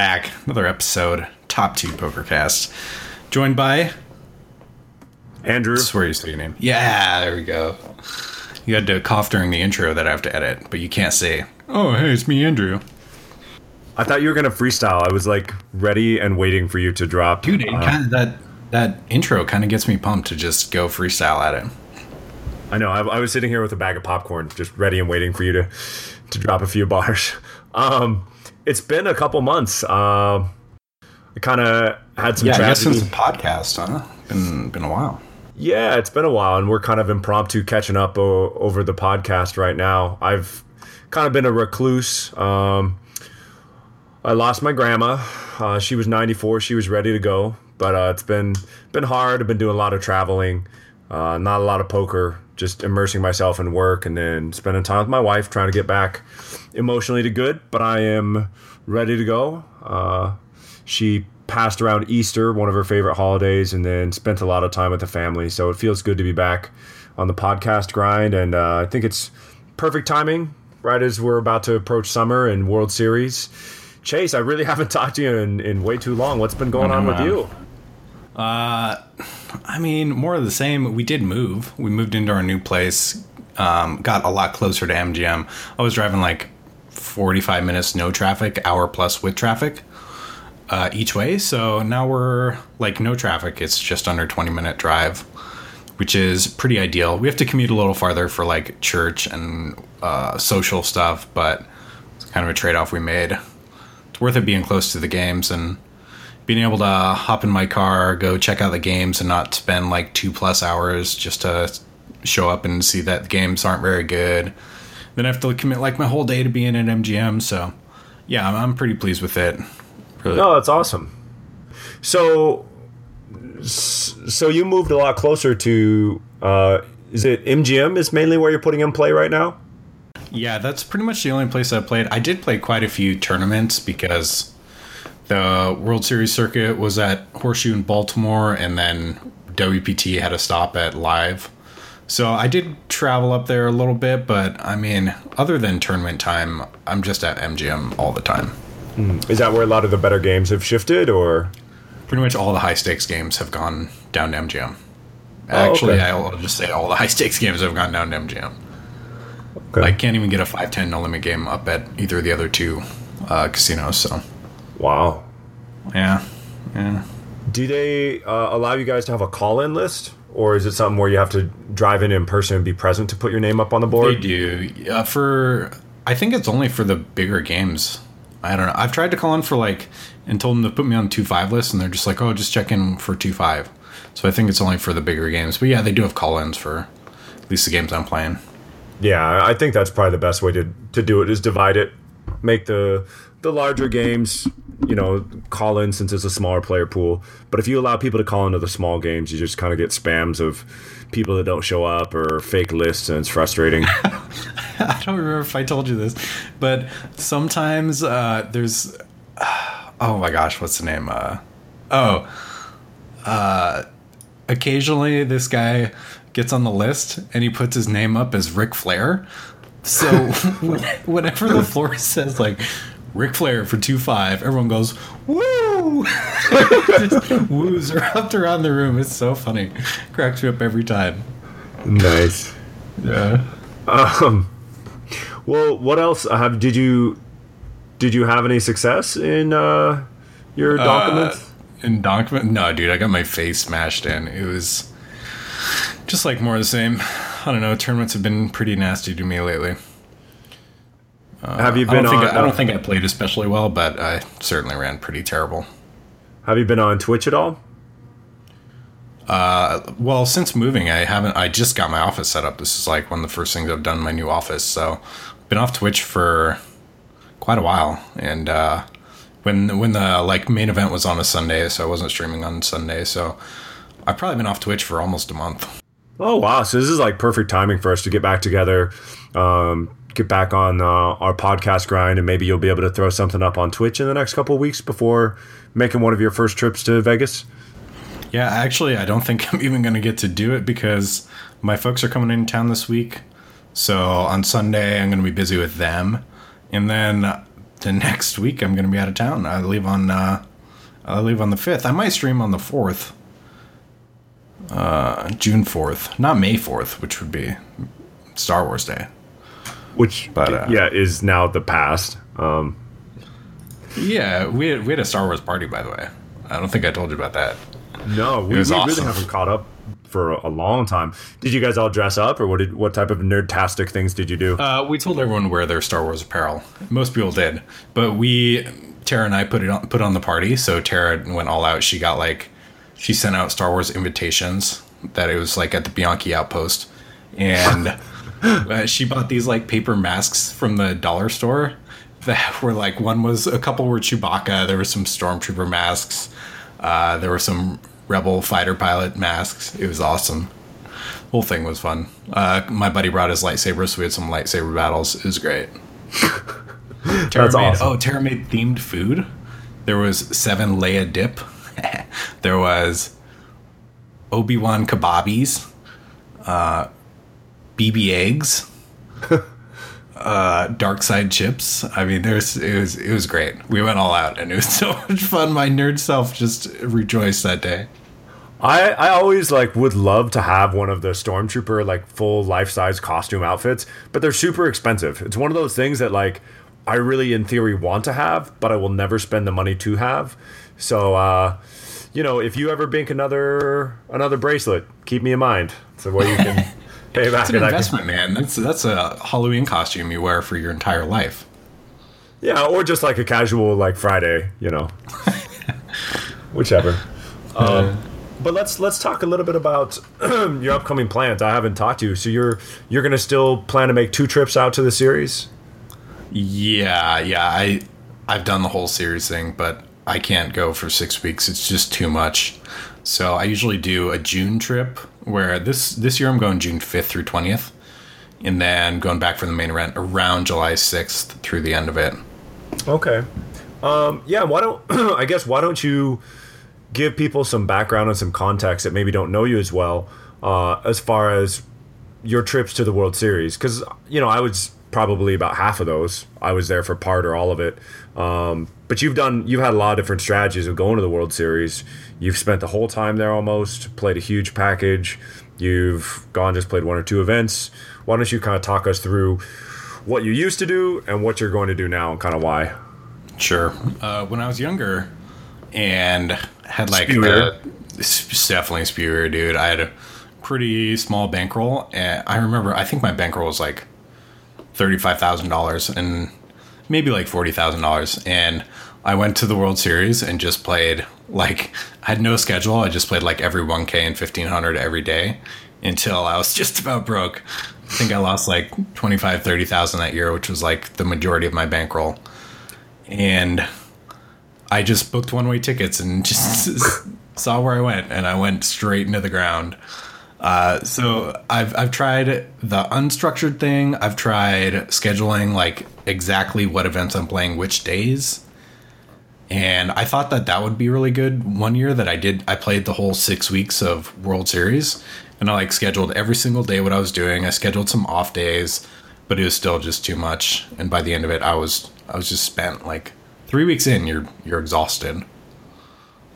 back. Another episode, Top 2 Pokercast. Joined by. Andrew. I swear you say your name. Yeah, there we go. You had to cough during the intro that I have to edit, but you can't say, oh, hey, it's me, Andrew. I thought you were gonna freestyle. I was like ready and waiting for you to drop. Dude, it uh, kind of that that intro kind of gets me pumped to just go freestyle at it. I know. I, I was sitting here with a bag of popcorn, just ready and waiting for you to to drop a few bars. Um, it's been a couple months. Uh, I kind of had some Yeah, I guess since the podcast, huh? Been been a while. Yeah, it's been a while, and we're kind of impromptu catching up o- over the podcast right now. I've kind of been a recluse. Um, I lost my grandma. Uh, she was 94. She was ready to go, but uh, it's been been hard. I've been doing a lot of traveling, uh, not a lot of poker. Just immersing myself in work, and then spending time with my wife, trying to get back emotionally to good. But I am ready to go. Uh, she passed around Easter, one of her favorite holidays, and then spent a lot of time with the family. So it feels good to be back on the podcast grind, and uh, I think it's perfect timing right as we're about to approach summer and World Series. Chase, I really haven't talked to you in, in way too long. What's been going on with you? I mean, more of the same. We did move. We moved into our new place. Um, got a lot closer to MGM. I was driving like 45 minutes no traffic, hour plus with traffic uh, each way. So now we're like no traffic. It's just under 20 minute drive, which is pretty ideal. We have to commute a little farther for like church and uh, social stuff, but it's kind of a trade off we made. It's worth it being close to the games and being able to hop in my car, go check out the games, and not spend like two plus hours just to show up and see that the games aren't very good. Then I have to commit like my whole day to being at MGM. So, yeah, I'm, I'm pretty pleased with it. Really. No, that's awesome. So, so you moved a lot closer to. Uh, is it MGM? Is mainly where you're putting in play right now? Yeah, that's pretty much the only place I played. I did play quite a few tournaments because the World Series circuit was at Horseshoe in Baltimore, and then WPT had a stop at Live. So I did travel up there a little bit, but I mean, other than tournament time, I'm just at MGM all the time. Is that where a lot of the better games have shifted, or? Pretty much all the high stakes games have gone down to MGM. Oh, Actually, okay. I'll just say all the high stakes games have gone down to MGM. Okay. I can't even get a 510 no limit game up at either of the other two uh, casinos. So, wow. yeah, yeah. Do they uh, allow you guys to have a call-in list, or is it something where you have to drive in in person and be present to put your name up on the board? They do. Uh, for I think it's only for the bigger games. I don't know. I've tried to call in for like and told them to put me on two five list, and they're just like, "Oh, just check in for two five. So I think it's only for the bigger games. But yeah, they do have call-ins for at least the games I'm playing. Yeah, I think that's probably the best way to, to do it is divide it, make the the larger games, you know, call in since it's a smaller player pool. But if you allow people to call into the small games, you just kind of get spams of people that don't show up or fake lists, and it's frustrating. I don't remember if I told you this, but sometimes uh, there's. oh my gosh, what's the name? Uh, oh, uh, occasionally this guy gets on the list and he puts his name up as Ric Flair. So whenever the floor says like Ric Flair for two five, everyone goes woo. Just woos wrapped around the room. It's so funny. Cracks me up every time. nice. Yeah. Um, well, what else have did you did you have any success in uh, your documents? Uh, in document? No, dude, I got my face smashed in. It was just like more of the same. I don't know. Tournaments have been pretty nasty to me lately. Have you I been don't, think on? I, I don't think I played especially well, but I certainly ran pretty terrible. have you been on Twitch at all? Well, since moving, I haven't. I just got my office set up. This is like one of the first things I've done in my new office. So, been off Twitch for quite a while. And uh, when when the like main event was on a Sunday, so I wasn't streaming on Sunday. So, I've probably been off Twitch for almost a month. Oh wow! So this is like perfect timing for us to get back together, um, get back on uh, our podcast grind, and maybe you'll be able to throw something up on Twitch in the next couple weeks before making one of your first trips to Vegas. Yeah, actually, I don't think I'm even going to get to do it because my folks are coming in town this week. So on Sunday, I'm going to be busy with them. And then the next week I'm going to be out of town. I leave on uh, I leave on the fifth. I might stream on the fourth, uh, June fourth, not May fourth, which would be Star Wars Day. Which But, uh, yeah is now the past. Um, Yeah, we had, we had a Star Wars party, by the way. I don't think I told you about that. no, we, we was really haven't caught up for a, a long time. Did you guys all dress up, or what did what type of nerdtastic things did you do? Uh, we told everyone to wear their Star Wars apparel. Most people did, but we, Tara and I, put it on, put on the party. So Tara went all out. She got like, she sent out Star Wars invitations that it was like at the Bianchi outpost, and uh, she bought these like paper masks from the dollar store that were like one was a couple were Chewbacca. There were some stormtrooper masks. Uh, there were some rebel fighter pilot masks. It was awesome whole thing was fun. Uh, my buddy brought his lightsaber, so we had some lightsaber battles. It was great. That's made, awesome. Oh, Tara made themed food. There was seven Leia dip. there was Obi Wan kebabbies, uh, BB eggs, uh, dark side chips. I mean, there's it was it was great. We went all out, and it was so much fun. My nerd self just rejoiced that day. I, I always like would love to have one of the stormtrooper like full life size costume outfits, but they're super expensive. It's one of those things that like I really in theory want to have, but I will never spend the money to have. So uh you know, if you ever bink another another bracelet, keep me in mind. So what you can pay back. It's an investment, man. That's that's a Halloween costume you wear for your entire life. yeah, or just like a casual like Friday, you know. Whichever. Um, but let's let's talk a little bit about your upcoming plans. I haven't talked to you, so you're you're gonna still plan to make two trips out to the series. Yeah, yeah. I I've done the whole series thing, but I can't go for six weeks. It's just too much. So I usually do a June trip where this this year I'm going June fifth through twentieth, and then going back for the main event around July sixth through the end of it. Okay. Um, yeah. Why don't I guess why don't you give people some background and some context that maybe don't know you as well uh, as far as your trips to the World Series? Because you know I was probably about half of those. I was there for part or all of it. Um, but you've done you've had a lot of different strategies of going to the World Series. You've spent the whole time there almost, played a huge package. You've gone just played one or two events. Why don't you kind of talk us through what you used to do and what you're going to do now and kind of why? Sure. Uh, when I was younger and had like Spewer. a, it's definitely spewer, dude. I had a pretty small bankroll, and I remember I think my bankroll was like thirty five thousand dollars and maybe like forty thousand dollars, and I went to the World Series and just played like I had no schedule. I just played like every one K and fifteen hundred every day until I was just about broke. I think I lost like 25, 30,000 that year, which was like the majority of my bankroll and I just booked one way tickets and just saw where I went, and I went straight into the ground. Uh, so I've I've tried the unstructured thing. I've tried scheduling like exactly what events I'm playing which days. And I thought that that would be really good. One year that I did, I played the whole six weeks of World Series, and I like scheduled every single day what I was doing. I scheduled some off days, but it was still just too much. And by the end of it, I was I was just spent like three weeks in. You're you're exhausted.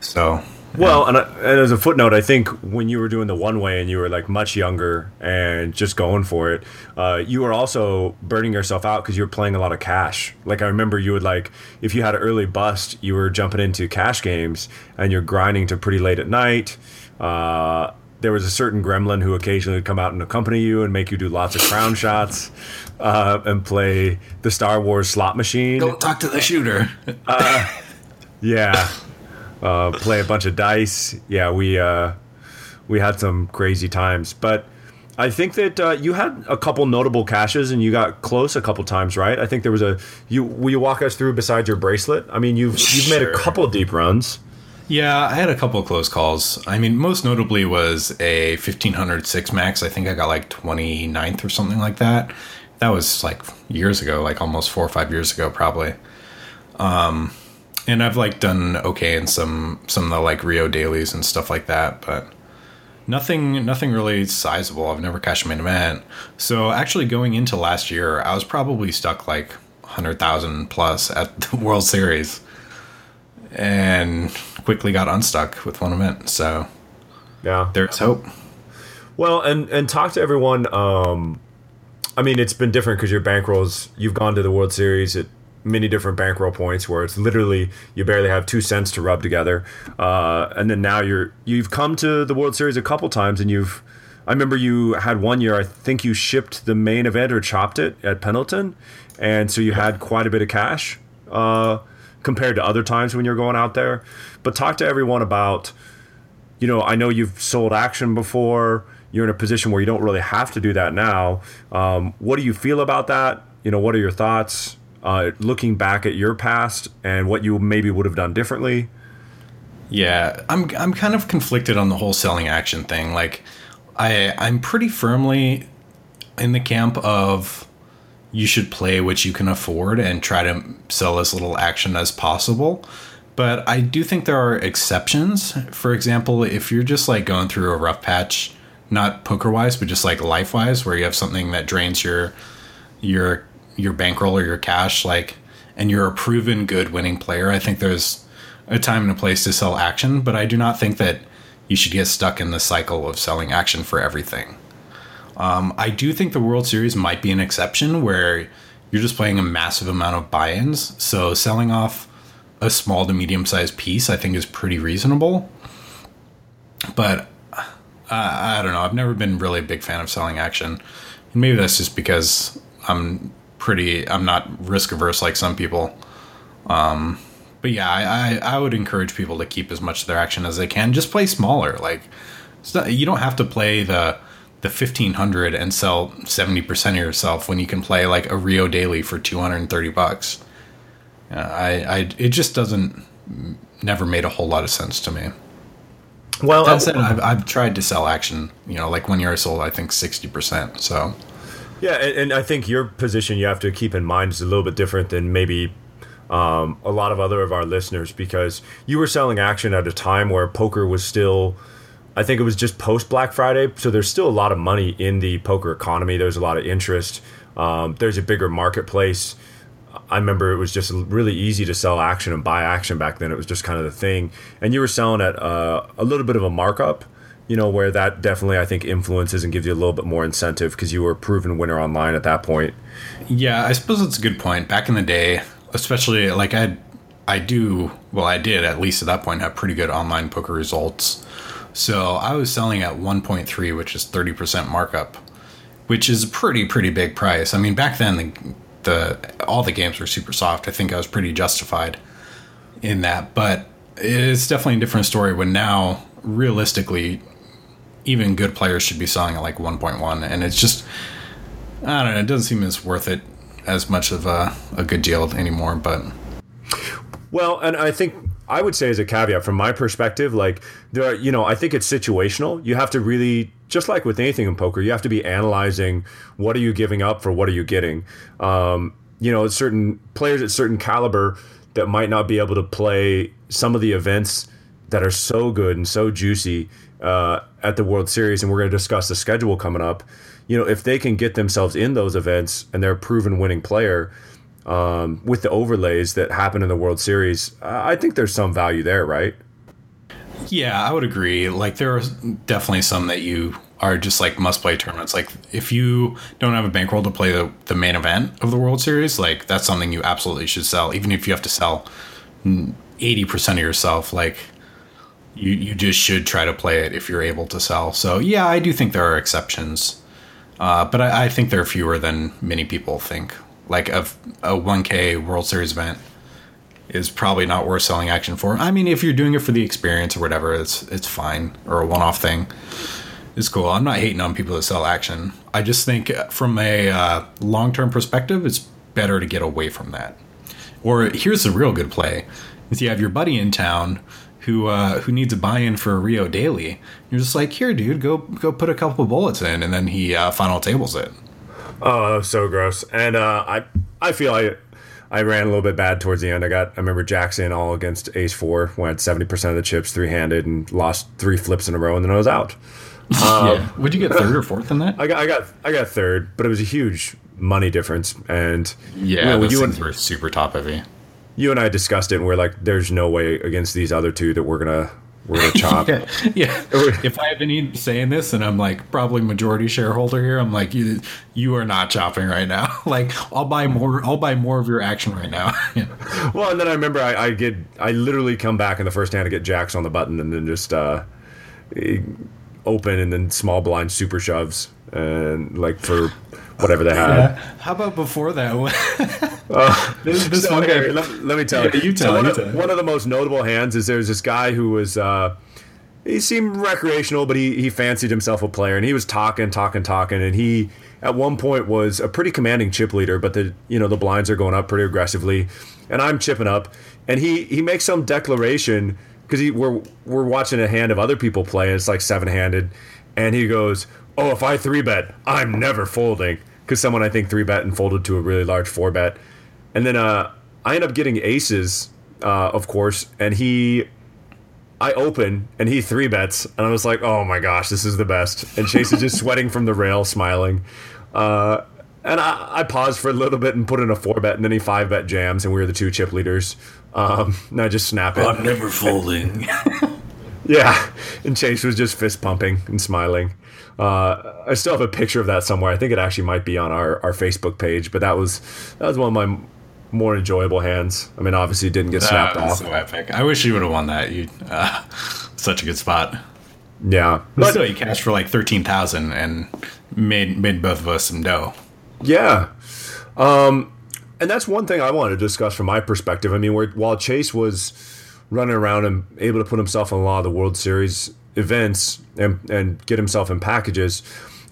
So Well, and, I, and as a footnote, I think when you were doing the one way and you were like much younger and just going for it, uh, you were also burning yourself out because you were playing a lot of cash. Like I remember you would like if you had an early bust, you were jumping into cash games and you're grinding to pretty late at night. Uh, there was a certain gremlin who occasionally would come out and accompany you and make you do lots of crown shots uh, and play the Star Wars slot machine. don't talk to the shooter. Yeah. Uh, play a bunch of dice. Yeah, we uh, we had some crazy times, but I think that uh, you had a couple notable cashes and you got close a couple times, right? I think there was a you. Will you walk us through besides your bracelet? I mean, you've you've made a couple deep runs. Yeah, I had a couple of close calls. I mean, most notably was a 1500 six max. I think I got like 29th or something like that. That was like years ago, like almost four or five years ago, probably. Um, and I've like done okay in some some of the like Rio dailies and stuff like that, but nothing nothing really sizable. I've never cashed main event. So actually, going into last year, I was probably stuck like hundred thousand plus at the World Series, and quickly got unstuck with one event. So Yeah. there's hope. Well, and and talk to everyone. Um, I mean, it's been different because your bankrolls. You've gone to the World Series at many different bankroll points where it's literally you barely have two cents to rub together, uh, and then now you're you've come to the World Series a couple times, and you've. I remember you had one year. I think you shipped the main event or chopped it at Pendleton, and so you had quite a bit of cash uh, compared to other times when you're going out there. But talk to everyone about you know, I know you've sold action before. You're in a position where you don't really have to do that now. Um, what do you feel about that? You know, what are your thoughts uh, looking back at your past and what you maybe would have done differently? Yeah, I'm I'm kind of conflicted on the whole selling action thing. Like, I I'm pretty firmly in the camp of you should play what you can afford and try to sell as little action as possible. But I do think there are exceptions. For example, if you're just like going through a rough patch, not poker wise, but just like life wise, where you have something that drains your your your bankroll or your cash, like, and you're a proven good winning player, I think there's a time and a place to sell action. But I do not think that you should get stuck in the cycle of selling action for everything. Um, I do think the World Series might be an exception where you're just playing a massive amount of buy-ins. So selling off a small to medium-sized piece, I think, is pretty reasonable. But uh, I don't know. I've never been really a big fan of selling action, and maybe that's just because I'm pretty. I'm not risk averse like some people. Um, but yeah, I, I I would encourage people to keep as much of their action as they can. Just play smaller. Like not, you don't have to play the the 1500 and sell 70% of yourself when you can play like a Rio daily for 230 bucks. Uh, I, I, it just doesn't, never made a whole lot of sense to me. Well, That said, I've, I've tried to sell action, you know, like one year I sold, I think 60%. So, yeah, and, and I think your position you have to keep in mind is a little bit different than maybe um, a lot of other of our listeners because you were selling action at a time where poker was still. I think it was just post Black Friday, so there's still a lot of money in the poker economy. There's a lot of interest. Um, there's a bigger marketplace. I remember it was just really easy to sell action and buy action back then. It was just kind of the thing, and you were selling at uh, a little bit of a markup. You know where that definitely I think influences and gives you a little bit more incentive because you were a proven winner online at that point. yeah, I suppose it's a good point. Back in the day, especially like I, I do, well, I did at least at that point have pretty good online poker results. So I was selling at 1.3, which is 30% markup, which is a pretty, pretty big price. I mean, back then, the, the all the games were super soft. I think I was pretty justified in that. But it's definitely a different story when now, realistically, even good players should be selling at like 1.1. And it's just, I don't know, it doesn't seem as worth it as much of a, a good deal anymore. But Well, and I think I would say as a caveat from my perspective, like there are, you know, I think it's situational. You have to really, just like with anything in poker, you have to be analyzing what are you giving up for what are you getting. Um, you know, certain players at certain caliber that might not be able to play some of the events that are so good and so juicy uh, at the World Series, and we're going to discuss the schedule coming up. You know, if they can get themselves in those events and they're a proven winning player, um, with the overlays that happen in the World Series, I think there's some value there, right? Yeah, I would agree. Like there are definitely some that you are just like must play tournaments. Like if you don't have a bankroll to play the, the main event of the World Series, like that's something you absolutely should sell, even if you have to sell eighty percent of yourself. Like you you just should try to play it if you're able to sell. So yeah, I do think there are exceptions, uh, but I, I think there are fewer than many people think. Like a a one K World Series event is probably not worth selling action for. I mean, if you're doing it for the experience or whatever, it's it's fine or a one-off thing. It's cool. I'm not hating on people that sell action. I just think from a uh, long-term perspective, it's better to get away from that. Or here's the real good play: is you have your buddy in town who uh, who needs a buy-in for a Rio Daily. You're just like, here, dude, go go put a couple bullets in, and then he uh, final tables it. Oh, that was so gross. And uh, I, I feel I, I ran a little bit bad towards the end. I got I remember Jackson all against Ace Four, went seventy percent of the chips three handed, and lost three flips in a row, and then I was out. yeah. Would you get third or fourth in that? I got I got I got third, but it was a huge money difference, and yeah, you know, those you things were super top heavy. You and I discussed it, and we're like, "There's no way against these other two that we're gonna we're gonna chop." Yeah, yeah. if I have any say in this, and I'm like probably majority shareholder here, I'm like you. You are not chopping right now. like I'll buy more. I'll buy more of your action right now. Yeah. Well, and then I remember I, I get I literally come back in the first hand to get jacks on the button, and then just uh, open and then small blind super shoves and like for whatever they had. How about before that? Uh, this this so one guy. here, let, let me tell Yeah, you. you tell, So one, you of, tell. one of the most notable hands is there's this guy who was. Uh, he seemed recreational, but he, he fancied himself a player, and he was talking, talking, talking, and he at one point was a pretty commanding chip leader, but the you know the blinds are going up pretty aggressively, and I'm chipping up, and he he makes some declaration because he we're we're watching a hand of other people play, and it's like seven handed, and he goes, "Oh, if I three bet, I'm never folding," because someone I think three bet and folded to a really large four bet, and then uh, I end up getting aces, uh, of course, and he I open and he three bets, and I was like, "Oh my gosh, this is the best!" And Chase is just sweating from the rail, smiling. Uh, and I, I paused for a little bit and put in a four bet, and then he five bet jams, and we were the two chip leaders. Um, and I just snap it. I'm never folding. Yeah, and Chase was just fist pumping and smiling. Uh, I still have a picture of that somewhere. I think it actually might be on our, our Facebook page, but that was that was one of my more enjoyable hands. I mean, obviously, it didn't get snapped That was off. so epic. I wish you would have won that. You, uh, such a good spot. Yeah, But but still, you cashed for like thirteen thousand and made made both of us some dough. Yeah. Um, and that's one thing I wanted to discuss from my perspective. I mean, where, while Chase was running around and able to put himself in a lot of the World Series events and, and get himself in packages,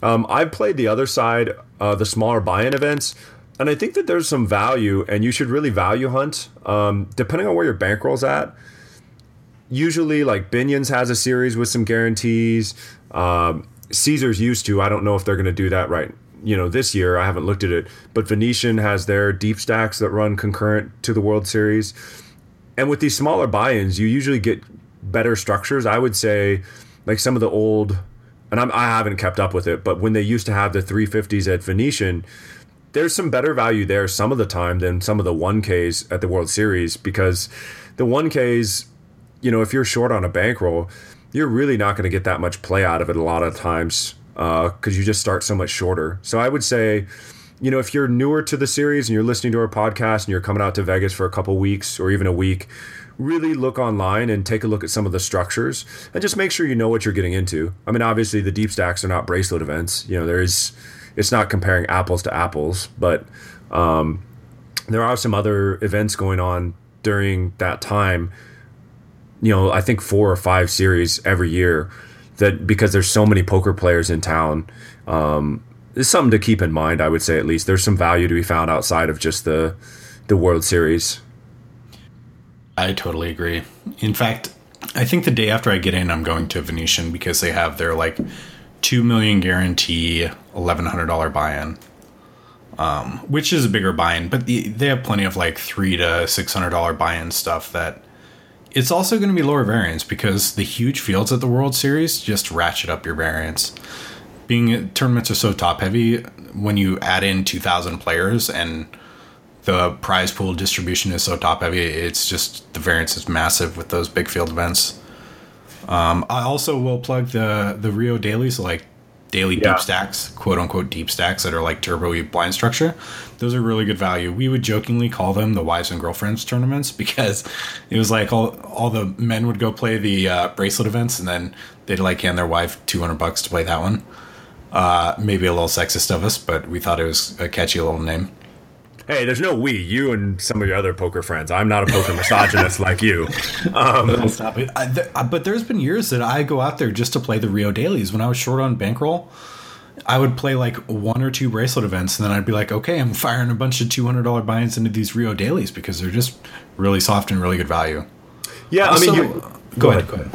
um, I've played the other side, uh, the smaller buy in events. And I think that there's some value, and you should really value hunt, um, depending on where your bankroll's at usually like Binions has a series with some guarantees. Um, Caesars used to. I don't know if they're going to do that right. You know, this year I haven't looked at it, but Venetian has their deep stacks that run concurrent to the World Series. And with these smaller buy-ins, you usually get better structures. I would say, like some of the old, and I'm, I haven't kept up with it, but when they used to have the 350s at Venetian, there's some better value there some of the time than some of the 1Ks at the World Series because the 1Ks, you know, if you're short on a bankroll, you're really not going to get that much play out of it a lot of times uh, because you just start so much shorter. So I would say, you know, if you're newer to the series and you're listening to our podcast and you're coming out to Vegas for a couple weeks or even a week, really look online and take a look at some of the structures and just make sure you know what you're getting into. I mean, obviously the deep stacks are not bracelet events. You know, there is it's not comparing apples to apples, but um, there are some other events going on during that time. You know, I think four or five series every year that because there's so many poker players in town. Um, it's something to keep in mind. I would say at least there's some value to be found outside of just the the World Series. I totally agree. In fact, I think the day after I get in, I'm going to Venetian because they have their like two million guarantee, eleven hundred dollar buy-in, um, which is a bigger buy-in. But the, they have plenty of like three to six hundred dollar buy-in stuff that it's also going to be lower variance because the huge fields at the World Series just ratchet up your variance. Being tournaments are so top heavy, when you add in two thousand players and the prize pool distribution is so top heavy. It's just the variance is massive with those big field events. Um, I also will plug the the Rio dailies, like daily Yeah. deep stacks, quote unquote deep stacks that are like turbo blind structure. Those are really good value. We would jokingly call them the wives and girlfriends tournaments because it was like all all the men would go play the uh, bracelet events and then they'd like hand their wife two hundred bucks to play that one. Uh, maybe a little sexist of us, but we thought it was a catchy little name. Hey, there's no we, you and some of your other poker friends. I'm not a poker misogynist like you. Um, Stop it. I, th- I- but there's been years that I go out there just to play the Rio dailies. When I was short on bankroll, I would play like one or two bracelet events, and then I'd be like, okay, I'm firing a bunch of two hundred dollar buy-ins into these Rio dailies because they're just really soft and really good value. yeah, I mean, you, go ahead. Go ahead.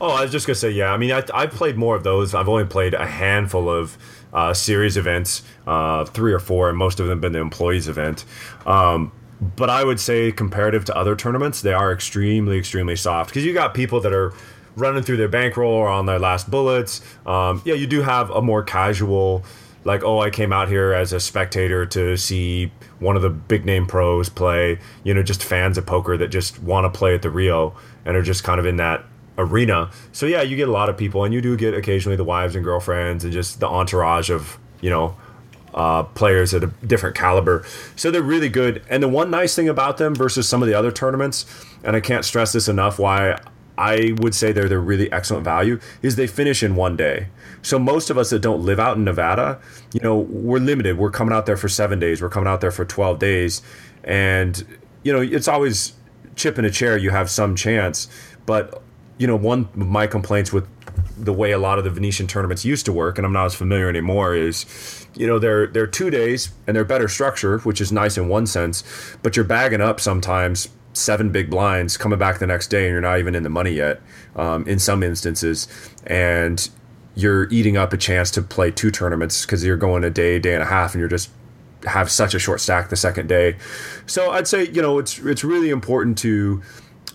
Oh, I was just gonna say, yeah. I mean, I, I've played more of those. I've only played a handful of uh, series events, uh, three or four, and most of them been the employees event. Um, but I would say comparative to other tournaments, they are extremely, extremely soft because you got people that are running through their bankroll or on their last bullets. Um, yeah, you do have a more casual, like, oh, I came out here as a spectator to see one of the big name pros play. You know, just fans of poker that just want to play at the Rio and are just kind of in that arena. So yeah, you get a lot of people, and you do get occasionally the wives and girlfriends and just the entourage of you know uh, players at a different caliber. So they're really good. And the one nice thing about them versus some of the other tournaments, and I can't stress this enough, why I would say they're they're really excellent value is they finish in one day. So most of us that don't live out in Nevada, you know, we're limited. We're coming out there for seven days. We're coming out there for twelve days, and you know, it's always chip in a chair. You have some chance, but you know, one of my complaints with the way a lot of the Venetian tournaments used to work, and I'm not as familiar anymore, is you know they're they're two days and they're better structure, which is nice in one sense, but you're bagging up sometimes seven big blinds coming back the next day and you're not even in the money yet um, in some instances and you're eating up a chance to play two tournaments because you're going a day day and a half and you're just have such a short stack the second day. So i'd say you know it's it's really important to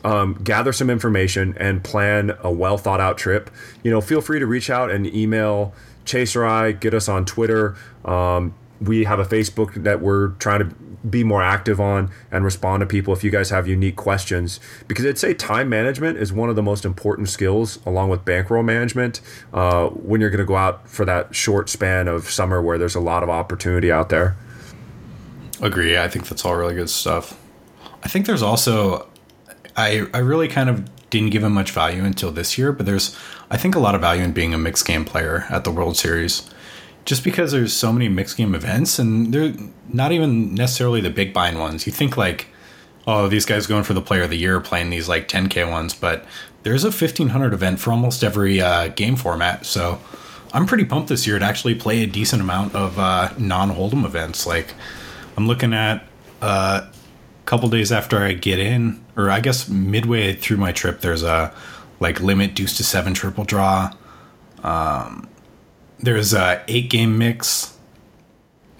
um, gather some information and plan a well thought out trip you know feel free to reach out and email chase or i get us on twitter um, we have a facebook that we're trying to be more active on and respond to people if you guys have unique questions because I'd say time management is one of the most important skills along with bankroll management uh, when you're going to go out for that short span of summer where there's a lot of opportunity out there. Agree. I think that's all really good stuff. I think there's also I I really kind of didn't give him much value until this year, but there's I think a lot of value in being a mixed game player at the World Series just because there's so many mixed game events and they're not even necessarily the big bind ones. You think like, oh, these guys going for the player of the year playing these like 10k ones, but there's a 1500 event for almost every uh, game format. So I'm pretty pumped this year to actually play a decent amount of uh, non hold'em events. Like I'm looking at uh, couple days after I get in, or I guess midway through my trip, there's a like limit deuce to seven triple draw. Um, there's a eight game mix.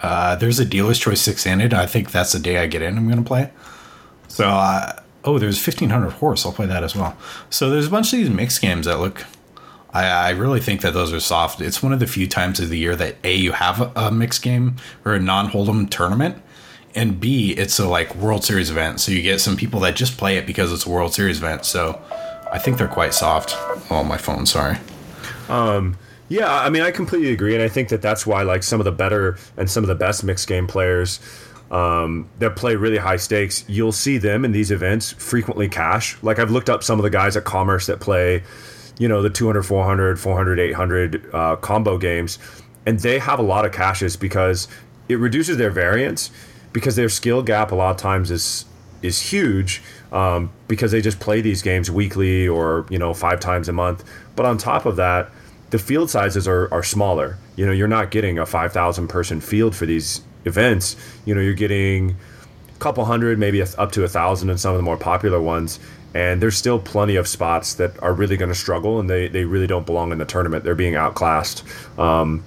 Uh, there's a dealer's choice six handed. I think that's the day I get in. I'm to play. So, uh, oh, there's 1500 horse. I'll play that as well. So there's a bunch of these mixed games that look. I, I really think that those are soft. It's one of the few times of the year that a you have a, a mixed game or a non hold'em tournament, and b it's a like World Series event. So you get some people that just play it because it's a World Series event. So I think they're quite soft. Oh, my phone. Sorry. Um, yeah, I mean, I completely agree, and I think that that's why like some of the better and some of the best mixed game players um, that play really high stakes, you'll see them in these events frequently cash. Like I've looked up some of the guys at Commerce that play, you know, the 200, 400, 400, 800 uh, combo games, and they have a lot of cashes because it reduces their variance because their skill gap a lot of times is is huge um, because they just play these games weekly or you know five times a month. But on top of that the field sizes are, are smaller. You know, you're not getting a 5,000 person field for these events. You know, you're getting a couple hundred, maybe up to a thousand in some of the more popular ones. And there's still plenty of spots that are really going to struggle and they, they really don't belong in the tournament. They're being outclassed. Um,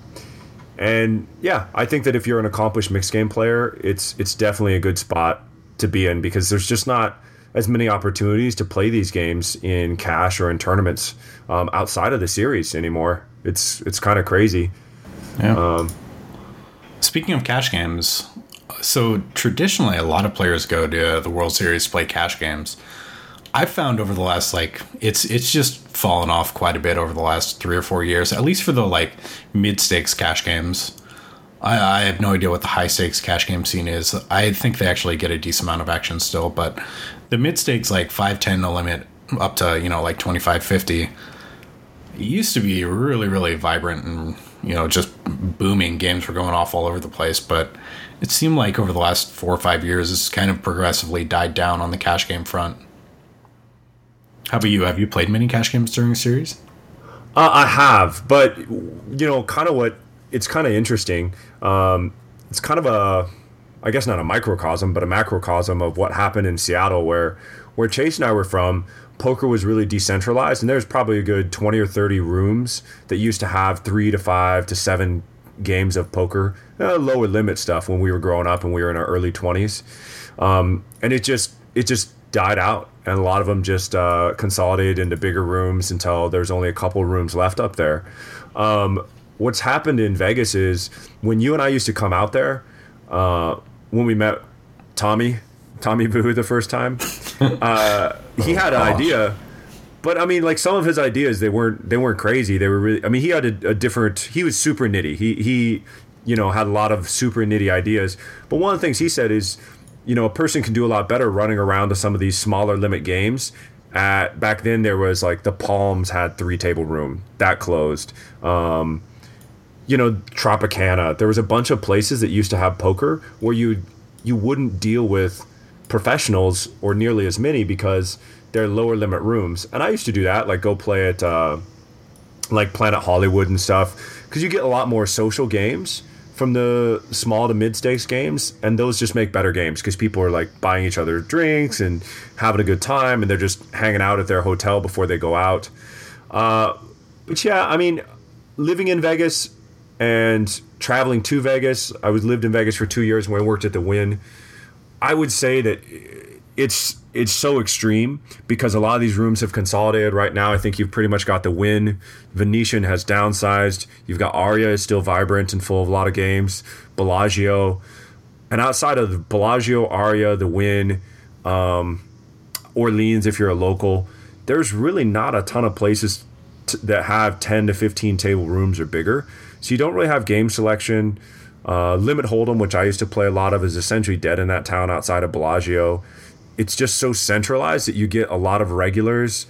and yeah, I think that if you're an accomplished mixed game player, it's it's definitely a good spot to be in because there's just not as many opportunities to play these games in cash or in tournaments um, outside of the series anymore. It's it's kind of crazy. Yeah. Um, Speaking of cash games, so traditionally a lot of players go to the World Series to play cash games. I've found over the last like it's it's just fallen off quite a bit over the last three or four years, at least for the like mid stakes cash games. I, I, have no idea what the high stakes cash game scene is. I think they actually get a decent amount of action still, but the mid stakes like 510 no limit up to you know like 25 50 used to be really really vibrant and you know just booming games were going off all over the place but it seemed like over the last four or five years it's kind of progressively died down on the cash game front how about you have you played many cash games during the series uh, i have but you know kind of what it's kind of interesting um, it's kind of a I guess not a microcosm, but a macrocosm of what happened in Seattle, where where Chase and I were from. Poker was really decentralized, and there's probably a good twenty or thirty rooms that used to have three to five to seven games of poker, uh, lower limit stuff when we were growing up and we were in our early 20s. Um, and it just it just died out and a lot of them just uh, consolidated into bigger rooms until there's only a couple rooms left up there. Um, what's happened in Vegas is when you and I used to come out there, uh, when we met Tommy, Tommy Boo the first time, uh, he had an idea. But I mean, like some of his ideas, they weren't they weren't crazy. They were really. I mean, he had a, a different. He was super nitty. He he, you know, had a lot of super nitty ideas. But one of the things he said is, you know, a person can do a lot better running around to some of these smaller limit games. At back then, there was like the Palms had three table room that closed. Um, you know, Tropicana. There was a bunch of places that used to have poker where you you wouldn't deal with professionals or nearly as many because they're lower limit rooms. And I used to do that, like go play at uh, like Planet Hollywood and stuff, because you get a lot more social games from the small to mid stakes games, and those just make better games because people are like buying each other drinks and having a good time, and they're just hanging out at their hotel before they go out. Uh, but yeah, I mean, living in Vegas and traveling to Vegas, I was lived in Vegas for two years when I worked at the Wynn. I would say that it's it's so extreme because a lot of these rooms have consolidated right now. I think you've pretty much got the Wynn. Venetian has downsized. You've got Aria is still vibrant and full of a lot of games. Bellagio, and outside of Bellagio, Aria, the Wynn, um, Orleans, if you're a local, there's really not a ton of places t- that have 10 to 15 table rooms or bigger. So you don't really have game selection. Uh, Limit Hold'em, which I used to play a lot of, is essentially dead in that town outside of Bellagio it's just so centralized that you get a lot of regulars,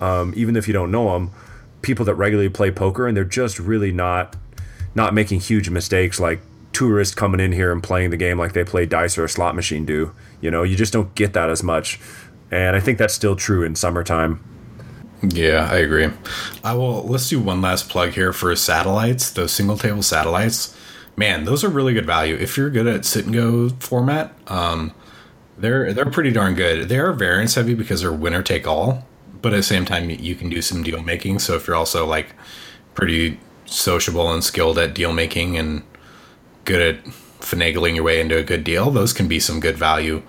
um, even if you don't know them, people that regularly play poker, and they're just really not not making huge mistakes like tourists coming in here and playing the game like they play dice or a slot machine do. You know, you just don't get that as much, and I think that's still true in summertime. Yeah, I agree. I will. Let's do one last plug here for satellites. Those single table satellites, man, those are really good value. If you're good at sit and go format, um, they're they're pretty darn good. They are variance heavy because they're winner take all, but at the same time you can do some deal making. So if you're also like pretty sociable and skilled at deal making and good at finagling your way into a good deal, those can be some good value.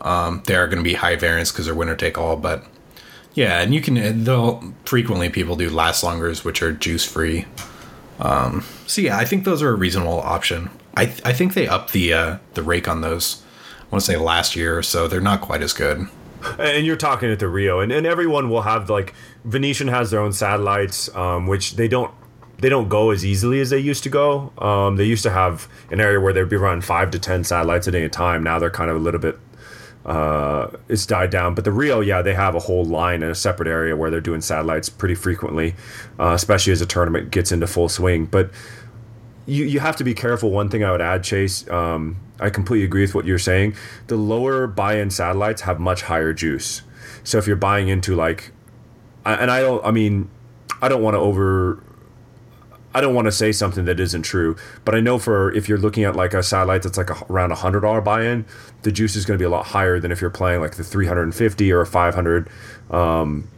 Um, they are going to be high variance because they're winner take all, but yeah, and you can they'll frequently people do last longers which are juice free. Um, so yeah, I think those are a reasonable option. I th- I think they up the uh, the rake on those want to say last year so. They're not quite as good. And you're talking at the Rio, and, and everyone will have like Venetian has their own satellites, um, which they don't they don't go as easily as they used to go. Um, they used to have an area where they'd be running five to ten satellites at any time. Now they're kind of a little bit uh, it's died down. But the Rio, yeah, they have a whole line in a separate area where they're doing satellites pretty frequently, uh, especially as the tournament gets into full swing. But you you have to be careful. One thing I would add, Chase. Um, I completely agree with what you're saying. The lower buy-in satellites have much higher juice. So if you're buying into like, and I don't, I mean, I don't want to over, I don't want to say something that isn't true, but I know for if you're looking at like a satellite that's like a, around a hundred dollar buy-in, the juice is going to be a lot higher than if you're playing like the 350 or a 500, um,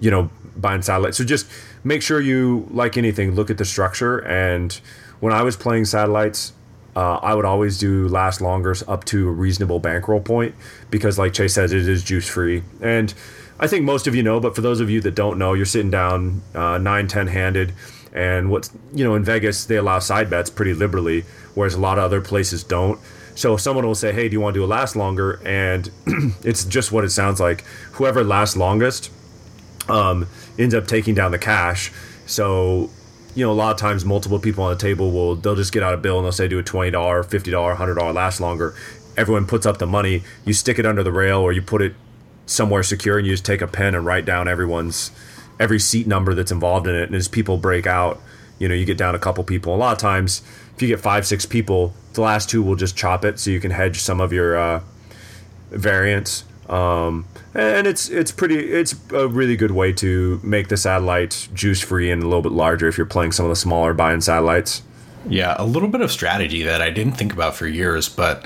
you know, buying satellite. So just make sure you like anything, look at the structure. And when I was playing satellites, uh, I would always do last longers up to a reasonable bankroll point because, like Chase says, it is juice free. And I think most of you know, but for those of you that don't know, you're sitting down uh, 9 10 handed. And what's, you know, in Vegas, they allow side bets pretty liberally, whereas a lot of other places don't. So someone will say, hey, do you want to do a last longer? And it's just what it sounds like. Whoever lasts longest um, ends up taking down the cash. So you know, a lot of times multiple people on the table will they'll just get out a bill and they'll say do a twenty dollar, fifty dollar, hundred dollar last longer. Everyone puts up the money. You stick it under the rail or you put it somewhere secure and you just take a pen and write down everyone's every seat number that's involved in it. And as people break out, you know, you get down a couple people. A lot of times, if you get five, six people, the last two will just chop it so you can hedge some of your uh, variance. Um, and it's it's pretty it's a really good way to make the satellite juice free and a little bit larger if you're playing some of the smaller buy-in satellites. Yeah, a little bit of strategy that I didn't think about for years, but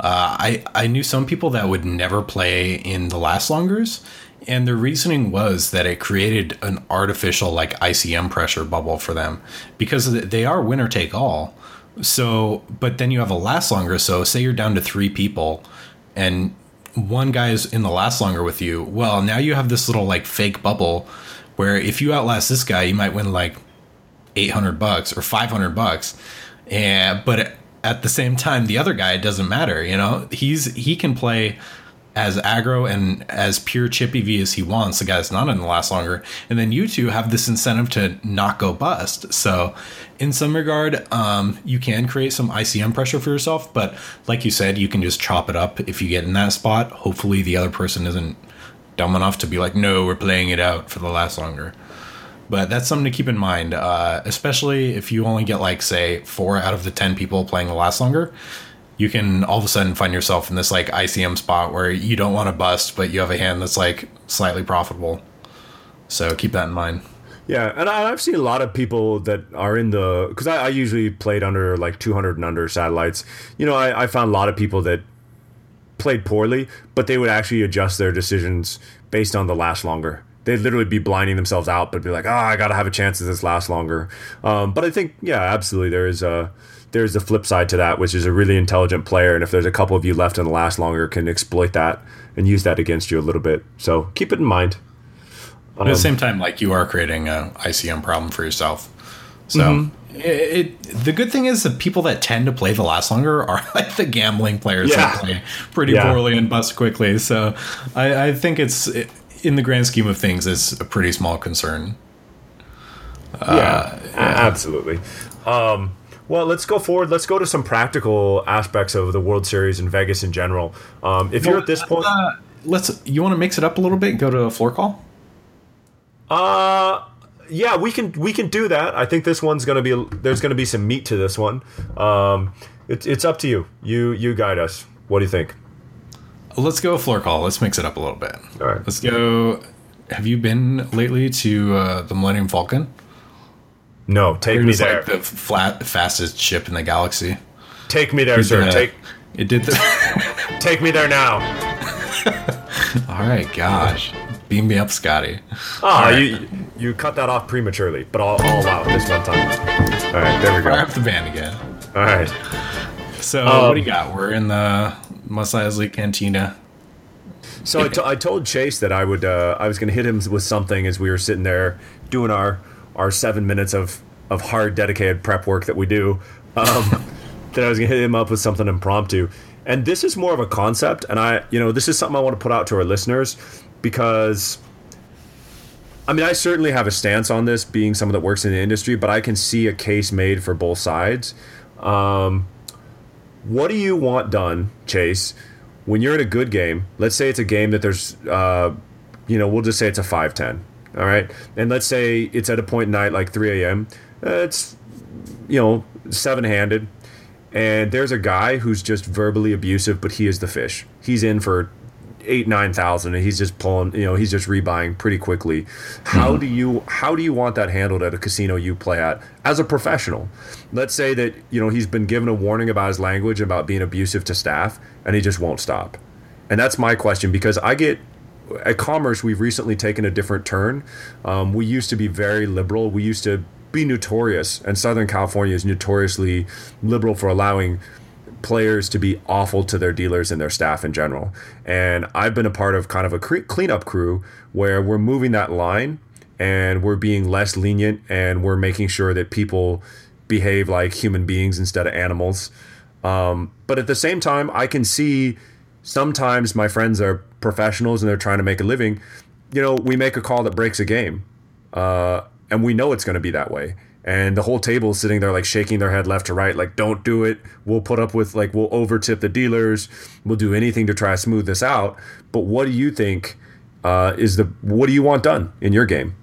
uh, I I knew some people that would never play in the last longers, and their reasoning was that it created an artificial like ICM pressure bubble for them because they are winner take all, So, but then you have a last longer. So, say you're down to three people, and one guy's in the last longer with you. Well, now you have this little like fake bubble where if you outlast this guy, you might win like 800 bucks or 500 bucks. And but at the same time, the other guy doesn't matter. You know, he's he can play as aggro and as pure chip EV as he wants. The guy's not in the last longer, and then you two have this incentive to not go bust. So, in some regard, um, you can create some ICM pressure for yourself. But like you said, you can just chop it up if you get in that spot. Hopefully, the other person isn't dumb enough to be like, "No, we're playing it out for the last longer." But that's something to keep in mind, uh, especially if you only get like say four out of the ten people playing the last longer you can all of a sudden find yourself in this like ICM spot where you don't want to bust, but you have a hand that's like slightly profitable. So keep that in mind. Yeah, and I, have seen a lot of people that are in the because I, I, usually played under like 200 and under satellites. You know, I, I found a lot of people that played poorly, but they would actually adjust their decisions based on the last longer. They'd literally be blinding themselves out, but be like, "Oh, I got to have a chance at this lasts longer." Um, but I think, yeah, absolutely, there is a there's the flip side to that, which is a really intelligent player, and if there's a couple of you left in the last longer, can exploit that and use that against you a little bit. So keep it in mind. Um, at the same time, like you are creating a ICM problem for yourself. So mm-hmm. it, it, the good thing is the people that tend to play the last longer are like the gambling players yeah. that play pretty yeah. poorly and bust quickly. So I, I think it's in the grand scheme of things, it's a pretty small concern. Yeah, uh, yeah. absolutely. Um, well, let's go forward. Let's go to some practical aspects of the World Series in Vegas in general. Um, if well, you're at this point, uh, let's. You want to mix it up a little bit? Go to a floor call. Uh yeah, we can we can do that. I think this one's gonna be there's gonna be some meat to this one. Um, it's it's up to you. You you guide us. What do you think? Let's go a floor call. Let's mix it up a little bit. All right. Let's go. Have you been lately to uh, the Millennium Falcon? No, take me there. Like the flat, fastest ship in the galaxy. Take me there, sir. take it did. The take me there now. all right, gosh, beam me up, Scotty. Ah, right. you you cut that off prematurely, but I'll, I'll allow it this one time. All right, there we go. Fire up the band again. All right. So um, what do you got? We're in the Mos Eisley Cantina. So I, t- I told Chase that I would uh, I was going to hit him with something as we were sitting there doing our our seven minutes of of hard dedicated prep work that we do um, that I was gonna hit him up with something impromptu. And this is more of a concept, and I, you know, this is something I want to put out to our listeners because, I mean, I certainly have a stance on this, being someone that works in the industry, but I can see a case made for both sides. Um, what do you want done, Chase, when you're in a good game? Let's say it's a game that there's, uh, you know, we'll just say it's a five ten all right. And let's say it's at a point in night like 3 a.m. Uh, it's, you know, seven handed. And there's a guy who's just verbally abusive, but he is the fish. He's in for eight nine thousand and he's just pulling you know he's just rebuying pretty quickly how mm-hmm. do you how do you want that handled at a casino you play at as a professional let's say that you know he's been given a warning about his language about being abusive to staff and he just won't stop and that's my question because i get at Commerce, we've recently taken a different turn. Um, we used to be very liberal. We used to be notorious, and Southern California is notoriously liberal for allowing players to be awful to their dealers and their staff in general. And I've been a part of kind of a cleanup crew where we're moving that line and we're being less lenient and we're making sure that people behave like human beings instead of animals. Um, but at the same time, I can see sometimes my friends are professionals and they're trying to make a living. You know, we make a call that breaks a game, uh, and we know it's going to be that way. And the whole table is sitting there like shaking their head left to right, like "Don't do it." We'll put up with like we'll overtip the dealers. We'll do anything to try to smooth this out. But what do you think uh, is the what do you want done in your game?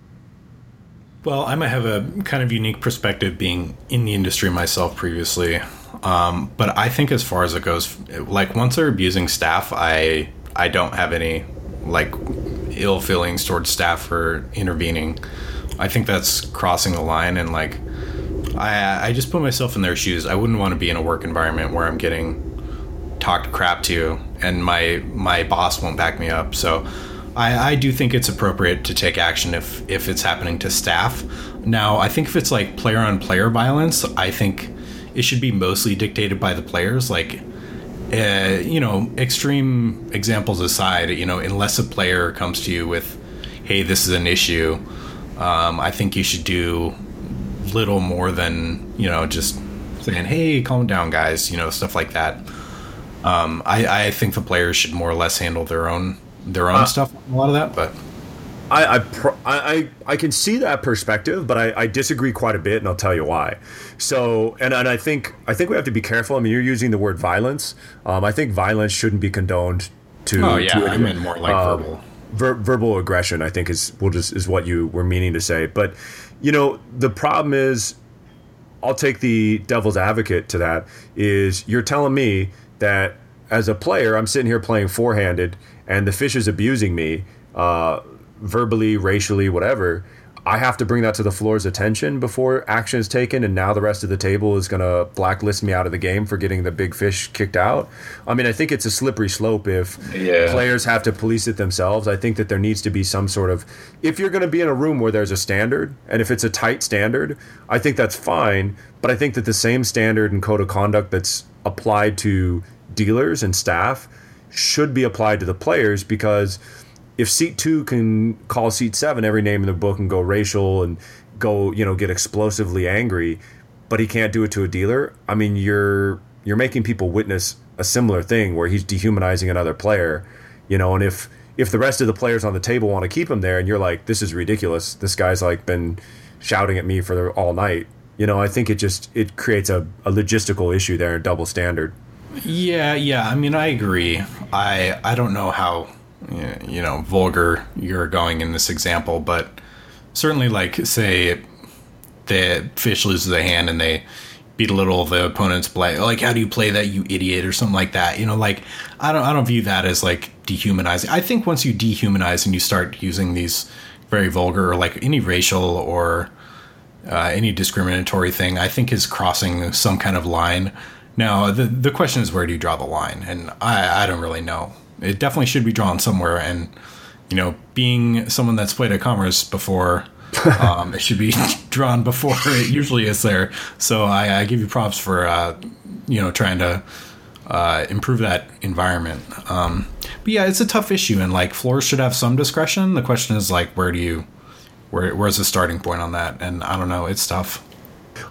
Well, I might have a kind of unique perspective being in the industry myself previously. Um, but I think as far as it goes, like once they're abusing staff, I I don't have any like ill feelings towards staff for intervening. I think that's crossing the line, and like I I just put myself in their shoes. I wouldn't want to be in a work environment where I'm getting talked crap to, and my my boss won't back me up. So. I, I do think it's appropriate to take action if if it's happening to staff. Now, I think if it's like player on player violence, I think it should be mostly dictated by the players. Like, uh, you know, extreme examples aside, you know, unless a player comes to you with, "Hey, this is an issue," um, I think you should do little more than you know just saying, "Hey, calm down, guys," you know, stuff like that. Um, I, I think the players should more or less handle their own their own uh, stuff. A lot of that, but I I, pro- I I can see that perspective, but I, I disagree quite a bit, and I'll tell you why. So, and and I think I think we have to be careful. I mean, you're using the word violence. Um, I think violence shouldn't be condoned. To oh yeah, to I mean more like uh, verbal. Ver- verbal aggression, I think is will just is what you were meaning to say. But you know, the problem is, I'll take the devil's advocate to that. Is you're telling me that as a player, I'm sitting here playing four-handed, and the fish is abusing me. Uh, verbally, racially, whatever, I have to bring that to the floor's attention before action is taken, and now the rest of the table is going to blacklist me out of the game for getting the big fish kicked out. I mean, I think it's a slippery slope if yeah. players have to police it themselves. I think that there needs to be some sort of, if you're going to be in a room where there's a standard, and if it's a tight standard, I think that's fine. But I think that the same standard and code of conduct that's applied to dealers and staff should be applied to the players because if seat two can call seat seven every name in the book and go racial and go you know get explosively angry but he can't do it to a dealer. I mean you're you're making people witness a similar thing where he's dehumanizing another player you know and if if the rest of the players on the table want to keep him there and you're like this is ridiculous. This guy's like been shouting at me for all night you know i think it just it creates a, a logistical issue there a double standard. Yeah yeah i mean i agree. I i don't know how you know vulgar you're going in this example, but certainly like say the fish loses a hand and they beat a little of the opponent's play. Like, how do you play that, you idiot, or something like that? You know, like I don't I don't view that as like dehumanizing. I think once you dehumanize and you start using these very vulgar or like any racial or uh, any discriminatory thing, I think is crossing some kind of line. Now the the question is where do you draw the line, and I I don't really know it definitely should be drawn somewhere. And you know, being someone that's played at Commerce before, um, it should be drawn before it usually is there. So I, I give you props for uh, you know trying to uh, improve that environment. Um, but yeah, it's a tough issue, and like floors should have some discretion. The question is like, where do you, where where's the starting point on that? And I don't know, it's tough.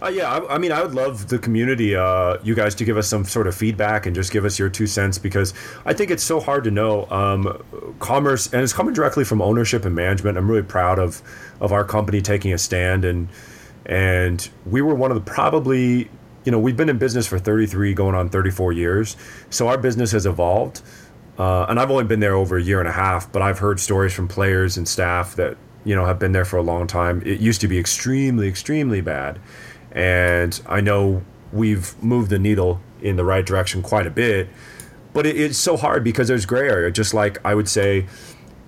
Uh, yeah, I, I, mean, I would love the community, uh, you guys, to give us some sort of feedback and just give us your two cents because I think it's so hard to know. Um, commerce, and it's coming directly from ownership and management. I'm really proud of of our company taking a stand, and and we were one of the probably, you know, we've been in business for 33, going on 34 years, so our business has evolved. Uh, and I've only been there over a year and a half, but I've heard stories from players and staff that you know have been there for a long time. It used to be extremely, extremely bad and I know we've moved the needle in the right direction quite a bit. But it, it's so hard because there's gray area. Just like I would say,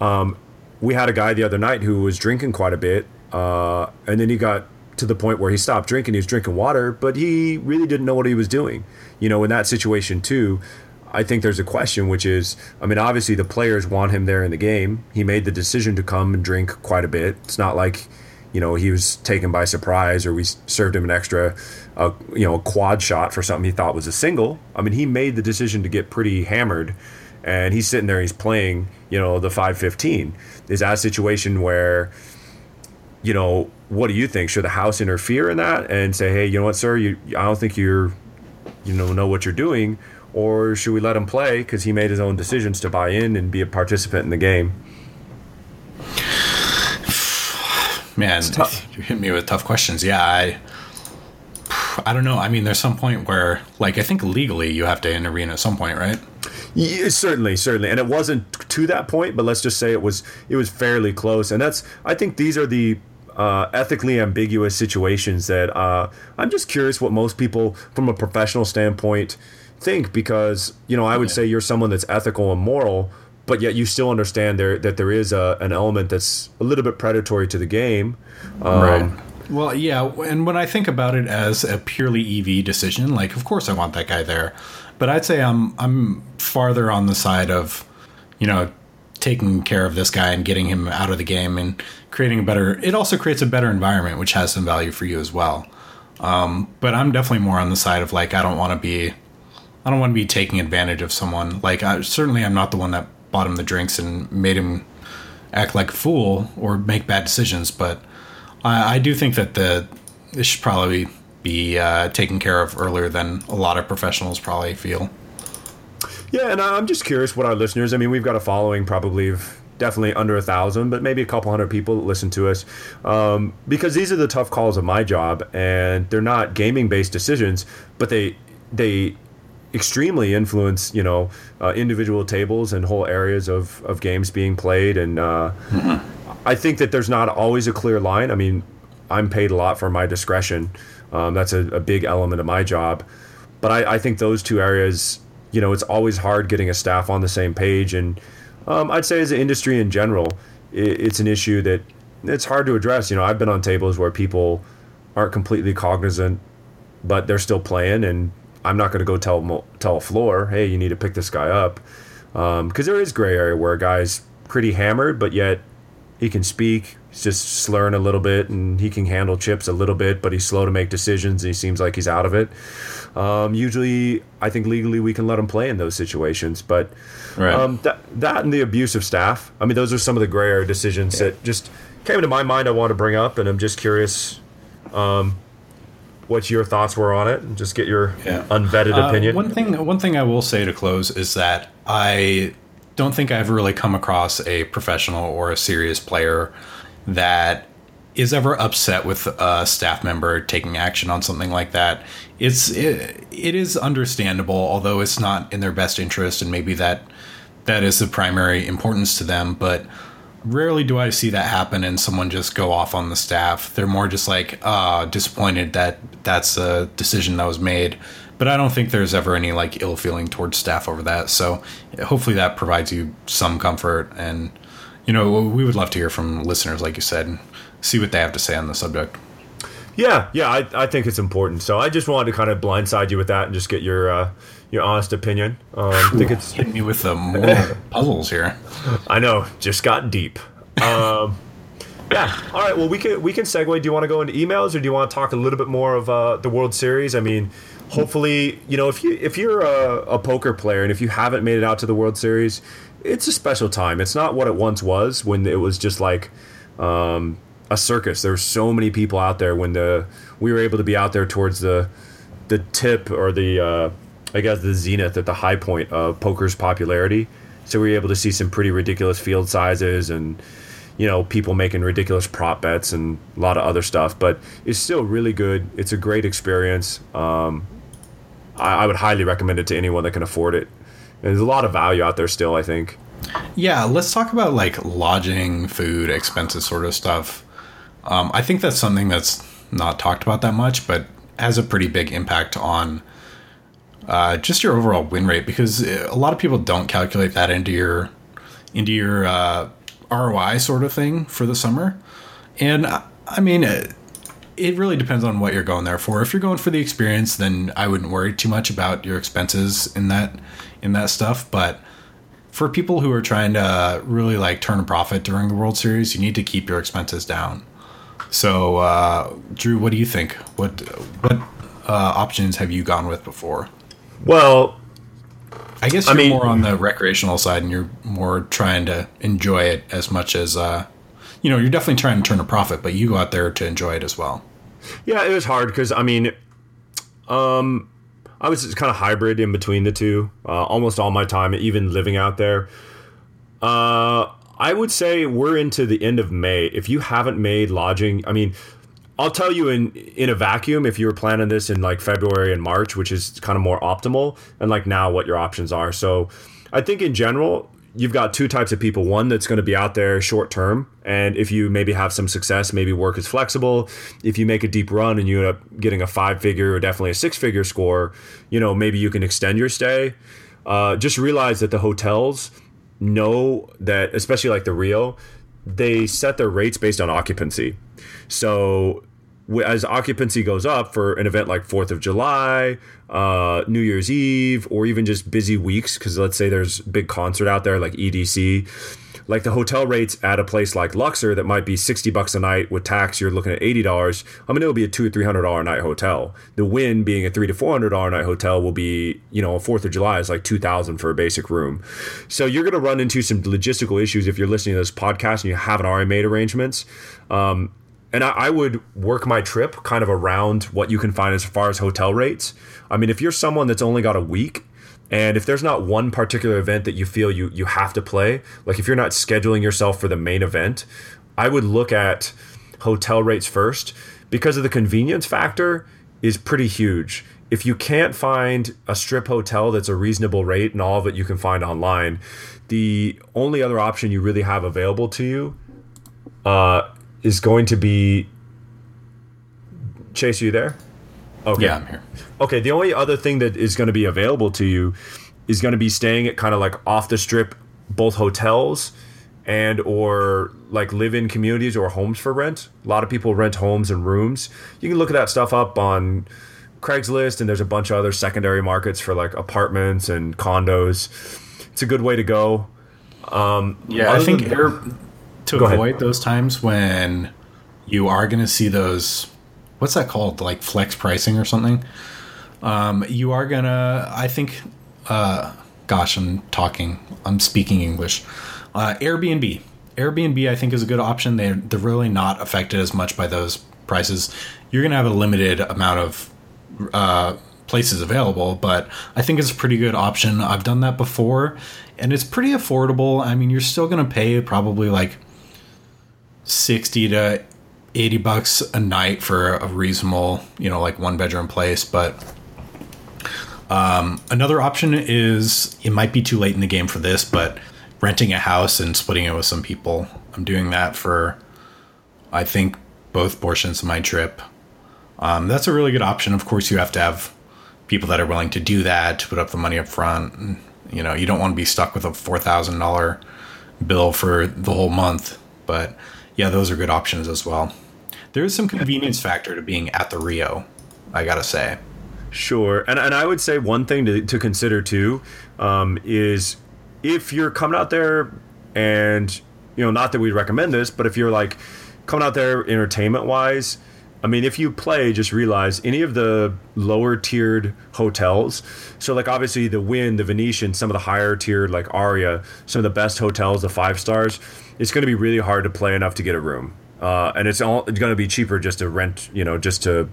um, we had a guy the other night who was drinking quite a bit, uh, and then he got to the point where he stopped drinking. He was drinking water, but he really didn't know what he was doing. You know, in that situation too, I think there's a question, which is, I mean, obviously the players want him there in the game. He made the decision to come and drink quite a bit. It's not like you know he was taken by surprise or we served him an extra uh, you know a quad shot for something he thought was a single. I mean he made the decision to get pretty hammered and he's sitting there he's playing you know the 515 is that a situation where you know what do you think? Should the house interfere in that and say hey you know what sir you i don't think you're you know know what you're doing or should we let him play because he made his own decisions to buy in and be a participant in the game Man, you hit me with tough questions. Yeah, I I don't know. I mean, there's some point where, like, I think legally you have to intervene at some point, right? Yeah, certainly, certainly, and it wasn't to that point, but let's just say it was. It was fairly close, and that's. I think these are the uh, ethically ambiguous situations that uh, I'm just curious what most people, from a professional standpoint, think because you know I would yeah. say you're someone that's ethical and moral, but yet you still understand there that there is a, an element that's a little bit predatory to the game. Um, right. Well, yeah, and when I think about it as a purely EV decision, like of course I want that guy there, but I'd say I'm I'm farther on the side of, you know, taking care of this guy and getting him out of the game and creating a better. It also creates a better environment, which has some value for you as well. Um, but I'm definitely more on the side of like I don't want to be, I don't want to be taking advantage of someone. Like I, certainly I'm not the one that bought him the drinks and made him act like a fool or make bad decisions. But I, I do think that the this should probably be uh, taken care of earlier than a lot of professionals probably feel. Yeah, and I'm just curious what our listeners. I mean, we've got a following probably of definitely under a thousand, but maybe a couple hundred people listen to us um, because these are the tough calls of my job, and they're not gaming based decisions, but they they extremely influence you know uh, individual tables and whole areas of, of games being played. And uh, mm-hmm. i think that there's not always a clear line. I mean i'm paid a lot for my discretion. Um, that's a, a, big element of my job. But I, I, think those two areas you know it's always hard getting a staff on the same page. And um, i'd say as an industry in general it, it's an issue that it's hard to address. You know i've been on tables where people aren't completely cognizant but they're still playing. And I'm not going to go tell tell a floor, hey, you need to pick this guy up, because um, there is gray area where a guy's pretty hammered, but yet he can speak. He's just slurring a little bit, and he can handle chips a little bit, but he's slow to make decisions, and he seems like he's out of it. Um, usually, I think legally we can let him play in those situations, but right. um, that that and the abuse of staff. I mean, those are some of the gray area decisions yeah. that just came to my mind. I want to bring up, and I'm just curious. Um, what your thoughts were on it and just get your yeah. unvetted uh, opinion. One thing, one thing I will say to close is that I don't think I've really come across a professional or a serious player that is ever upset with a staff member taking action on something like that. It's it, it is understandable, although it's not in their best interest, and maybe that that is the primary importance to them, but rarely do I see that happen and someone just go off on the staff. They're more just like uh, disappointed that that's a decision that was made. But I don't think there's ever any like ill feeling towards staff over that. So hopefully that provides you some comfort. And you know we would love to hear from listeners, like you said, and see what they have to say on the subject. Yeah, yeah, I, I think it's important. So I just wanted to kind of blindside you with that and just get your uh, your honest opinion. Um, I think it's hitting me with the more puzzles here. I know, just got deep. Um, yeah. All right. Well, we can we can segue. Do you want to go into emails, or do you want to talk a little bit more of uh, the World Series? I mean, hopefully, you know, if you if you're a, a poker player and if you haven't made it out to the World Series, it's a special time. It's not what it once was when it was just like. Um, a circus. There were so many people out there when the we were able to be out there towards the the tip or the uh, I guess the zenith at the high point of poker's popularity. So we were able to see some pretty ridiculous field sizes and you know people making ridiculous prop bets and a lot of other stuff. But it's still really good. It's a great experience. Um, I, I would highly recommend it to anyone that can afford it. And there's a lot of value out there still. I think. Yeah, let's talk about like lodging, food, expenses, sort of stuff. Um, I think that's something that's not talked about that much, but has a pretty big impact on uh, just your overall win rate because a lot of people don't calculate that into your into your uh, ROI sort of thing for the summer. And I mean, it, it really depends on what you're going there for. If you're going for the experience, then I wouldn't worry too much about your expenses in that in that stuff. But for people who are trying to really like turn a profit during the World Series, you need to keep your expenses down. So, uh, Drew, what do you think? What what uh, options have you gone with before? Well, I guess you're I mean, more on the recreational side, and you're more trying to enjoy it as much as uh, you know. You're definitely trying to turn a profit, but you go out there to enjoy it as well. Yeah, it was hard because I mean, um, I was kind of hybrid in between the two. Uh, almost all my time, even living out there. Uh, I would say we're into the end of May. If you haven't made lodging, I mean, I'll tell you in in a vacuum if you were planning this in like February and March, which is kind of more optimal, and like now what your options are. So, I think in general, you've got two types of people. One that's going to be out there short term, and if you maybe have some success, maybe work is flexible. If you make a deep run and you end up getting a five figure or definitely a six figure score, you know maybe you can extend your stay. Uh, just realize that the hotels know that, especially like the Rio, they set their rates based on occupancy. So as occupancy goes up for an event like Fourth of July, uh, New Year's Eve, or even just busy weeks, because let's say there's big concert out there like EDC, like the hotel rates at a place like Luxor that might be 60 bucks a night with tax, you're looking at $80. I mean, it'll be a two or $300 a night hotel. The Wynn being a three to $400 a night hotel will be, you know, a 4th of July is like 2000 for a basic room. So you're going to run into some logistical issues if you're listening to this podcast and you haven't already made arrangements. Um, and I, I, would work my trip kind of around what you can find as far as hotel rates. I mean, if you're someone that's only got a week, and if there's not one particular event that you feel you you have to play, like if you're not scheduling yourself for the main event, I would look at hotel rates first because of the convenience factor is pretty huge. If you can't find a strip hotel that's a reasonable rate and all of it you can find online, the only other option you really have available to you uh, is going to be Chase. Are you there? Okay. Yeah, I'm here. Okay, the only other thing that is going to be available to you is going to be staying at kind of like off the strip, both hotels and or like live-in communities or homes for rent. A lot of people rent homes and rooms. You can look at that stuff up on Craigslist, and there's a bunch of other secondary markets for like apartments and condos. It's a good way to go. Um, yeah, I think air, to avoid ahead. those times when you are going to see those what's that called? Like flex pricing or something? Um, you are gonna i think uh, gosh i'm talking i'm speaking english. Uh, airbnb. Airbnb i think is a good option. They're, they're really not affected as much by those prices. You're gonna have a limited amount of uh, places available but i think it's a pretty good option. I've done that before and it's pretty affordable. I mean you're still gonna pay probably like 60 to 80 bucks a night for a reasonable, you know, like one bedroom place. But um, another option is it might be too late in the game for this, but renting a house and splitting it with some people. I'm doing that for, I think, both portions of my trip. Um, that's a really good option. Of course, you have to have people that are willing to do that to put up the money up front. You know, you don't want to be stuck with a four thousand dollar bill for the whole month. But yeah, those are good options as well there is some convenience factor to being at the Rio. I gotta say. Sure, and and I would say one thing to, to consider too um, is if you're coming out there and you know not that we'd recommend this, but if you're like coming out there entertainment wise, I mean, if you play, just realize any of the lower tiered hotels. So, like, obviously, the Wynn, the Venetian, some of the higher tiered, like Aria, some of the best hotels, the five stars, it's going to be really hard to play enough to get a room uh, and it's all it's going to be cheaper just to rent, you know, just to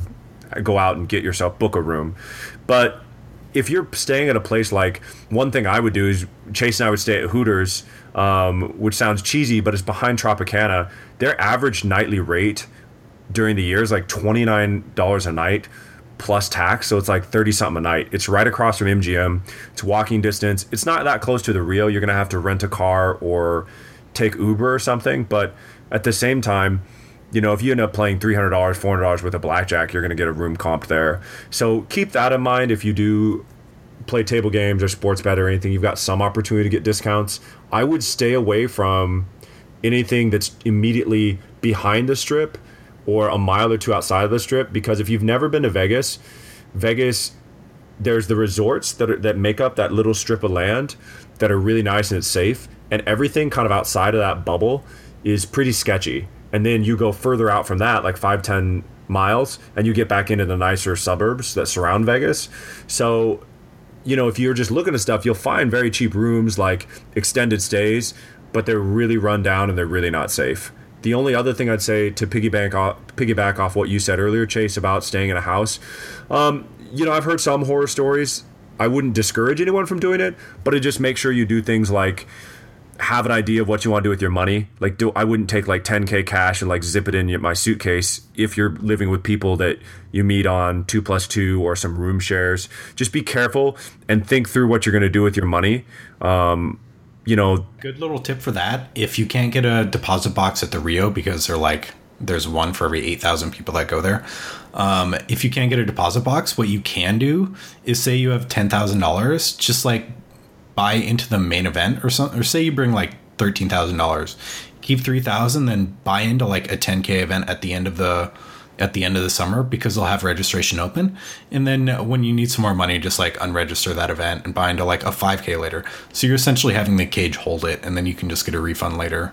go out and get yourself book a room. But if you're staying at a place like one thing I would do is Chase and I would stay at Hooters, um, which sounds cheesy, but it's behind Tropicana. Their average nightly rate during the year is like twenty nine dollars a night plus tax, so it's like thirty something a night. It's right across from MGM. It's walking distance. It's not that close to the Rio. You're gonna have to rent a car or take Uber or something, but at the same time, you know, if you end up playing three hundred dollars, four hundred dollars with a blackjack, you're going to get a room comp there. So keep that in mind if you do play table games or sports bet or anything. You've got some opportunity to get discounts. I would stay away from anything that's immediately behind the strip or a mile or two outside of the strip because if you've never been to Vegas, Vegas there's the resorts that are, that make up that little strip of land that are really nice and it's safe and everything kind of outside of that bubble is pretty sketchy. And then you go further out from that, like five, ten miles, and you get back into the nicer suburbs that surround Vegas. So, you know, if you're just looking at stuff, you'll find very cheap rooms, like extended stays, but they're really run down and they're really not safe. The only other thing I'd say to piggyback off, piggyback off what you said earlier, Chase, about staying in a house, um, you know, I've heard some horror stories. I wouldn't discourage anyone from doing it, but it just make sure you do things like have an idea of what you want to do with your money. Like, do I wouldn't take like 10k cash and like zip it in my suitcase if you're living with people that you meet on two plus two or some room shares. Just be careful and think through what you're going to do with your money. Um, you know, good little tip for that. If you can't get a deposit box at the Rio because they're like there's one for every 8,000 people that go there. Um, if you can't get a deposit box, what you can do is say you have $10,000, just like buy into the main event or something, or say you bring like thirteen thousand dollars, keep three thousand, then buy into like a ten k event at the end of the at the end of the summer because they'll have registration open. And then when you need some more money, just like unregister that event and buy into like a 5K later. So you're essentially having the cage hold it and then you can just get a refund later.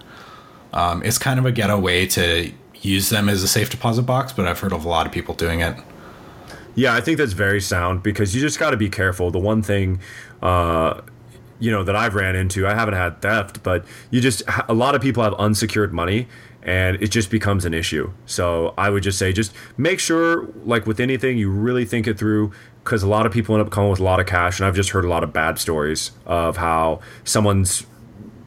Um, it's kind of a ghetto way to use them as a safe deposit box, but I've heard of a lot of people doing it. Yeah, I think that's very sound because you just got to be careful. The one thing, uh, you know, that I've ran into, I haven't had theft, but you just, a lot of people have unsecured money and it just becomes an issue. So I would just say, just make sure, like with anything, you really think it through because a lot of people end up coming with a lot of cash. And I've just heard a lot of bad stories of how someone's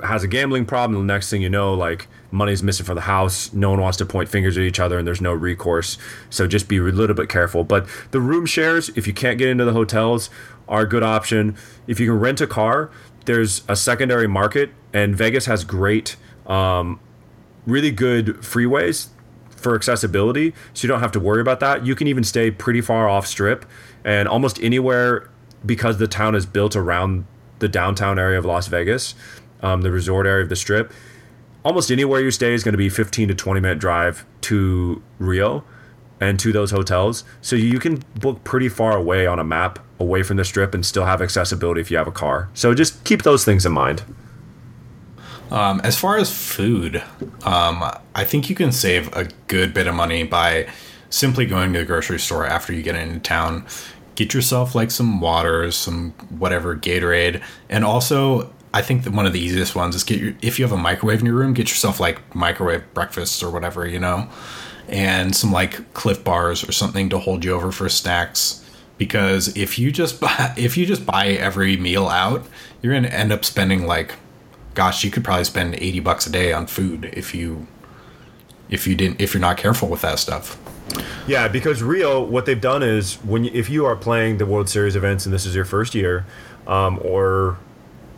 has a gambling problem. The next thing you know, like money's missing from the house. No one wants to point fingers at each other, and there's no recourse. So just be a little bit careful. But the room shares, if you can't get into the hotels, are a good option. If you can rent a car, there's a secondary market, and Vegas has great, um, really good freeways for accessibility. So you don't have to worry about that. You can even stay pretty far off strip, and almost anywhere because the town is built around the downtown area of Las Vegas um, the resort area of the strip. Almost anywhere you stay is going to be 15 to 20 minute drive to Rio and to those hotels. So you can book pretty far away on a map, away from the strip, and still have accessibility if you have a car. So just keep those things in mind. Um, as far as food, um, I think you can save a good bit of money by simply going to the grocery store after you get into town. Get yourself like some waters, some whatever Gatorade, and also I think that one of the easiest ones is get your if you have a microwave in your room, get yourself like microwave breakfasts or whatever, you know, and some like Clif bars or something to hold you over for snacks. Because if you just buy if you just buy every meal out, you're gonna end up spending like, gosh, you could probably spend eighty bucks a day on food if you if you didn't if you're not careful with that stuff. Yeah, because Rio, what they've done is when if you are playing the World Series events and this is your first year, um, or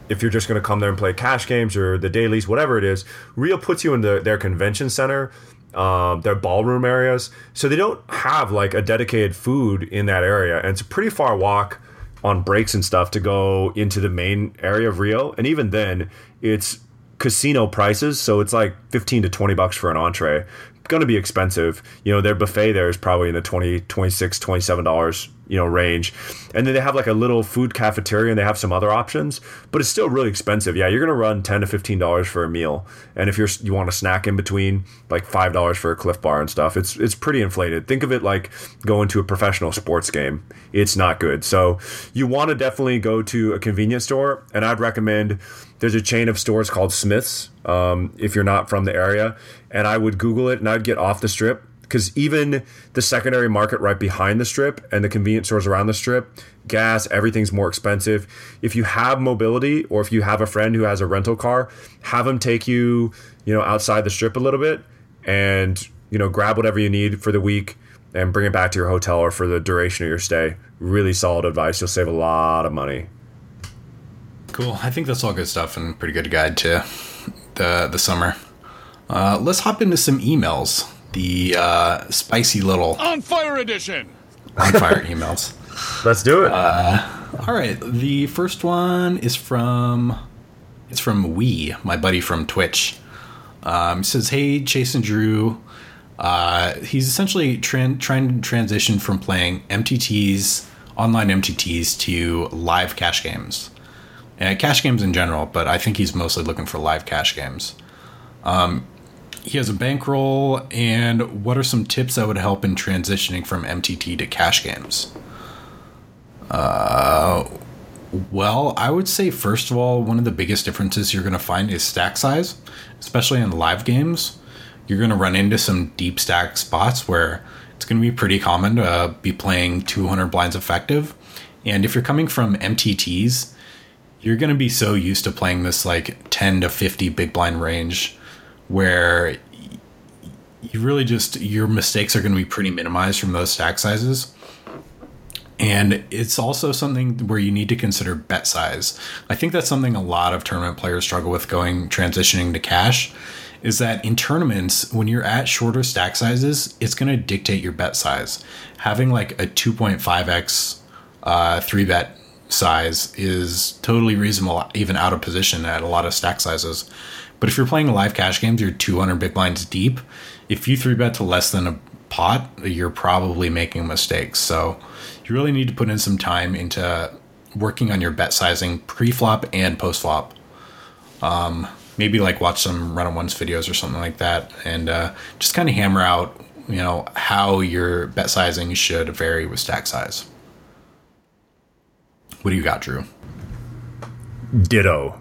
if you're just going to come there and play cash games or the dailies, whatever it is, Rio puts you in the, their convention center, um, their ballroom areas. So they don't have like a dedicated food in that area. And it's a pretty far walk on breaks and stuff to go into the main area of Rio. And even then, it's casino prices. So it's like 15 to 20 bucks for an entree. Going to be expensive. You know, their buffet there is probably in the 20, 26, 27 dollars you know range. And then they have like a little food cafeteria and they have some other options but it's still really expensive. Yeah you're gonna run 10 to 15 dollars for a meal. And if you're you want a snack in between like five dollars for a Clif bar and stuff it's it's pretty inflated. Think of it like going to a professional sports game. It's not good. So you want to definitely go to a convenience store and i'd recommend there's a chain of stores called smith's um, if you're not from the area and i would google it and i'd get off the strip because even the secondary market right behind the strip and the convenience stores around the strip, gas, everything's more expensive. If you have mobility or if you have a friend who has a rental car, have them take you, you know, outside the strip a little bit and, you know, grab whatever you need for the week and bring it back to your hotel or for the duration of your stay. Really solid advice. You'll save a lot of money. Cool. I think that's all good stuff and pretty good guide to the the summer. Uh, let's hop into some emails the uh, spicy little on fire edition on fire emails. Let's do it. Uh, all right, the first one is from it's from We, my buddy from Twitch. Um, says, "Hey, Chase and Drew." Uh, he's essentially tran- trying to transition from playing MTTs, online MTTs, to live cash games, and cash games in general. But I think he's mostly looking for live cash games. Um, he has a bankroll, and what are some tips that would help in transitioning from MTT to cash games? Uh, well, I would say first of all, one of the biggest differences you're going to find is stack size, especially in live games. You're going to run into some deep stack spots where it's going to be pretty common to be playing 200 blinds effective. And if you're coming from MTTs, you're going to be so used to playing this like 10 to 50 big blind range where you really just your mistakes are going to be pretty minimized from those stack sizes. And it's also something where you need to consider bet size. I think that's something a lot of tournament players struggle with going transitioning to cash is that in tournaments, when you're at shorter stack sizes, it's going to dictate your bet size. Having like a 2.5x uh, three bet size is totally reasonable, even out of position at a lot of stack sizes. But if you're playing live cash games, you're 200 big blinds deep. If you three bet to less than a pot, you're probably making mistakes. So you really need to put in some time into working on your bet sizing pre-flop and post-flop. Um, maybe like watch some Run It Once videos or something like that, and uh, just kind of hammer out, you know, how your bet sizing should vary with stack size. What do you got, Drew? Ditto.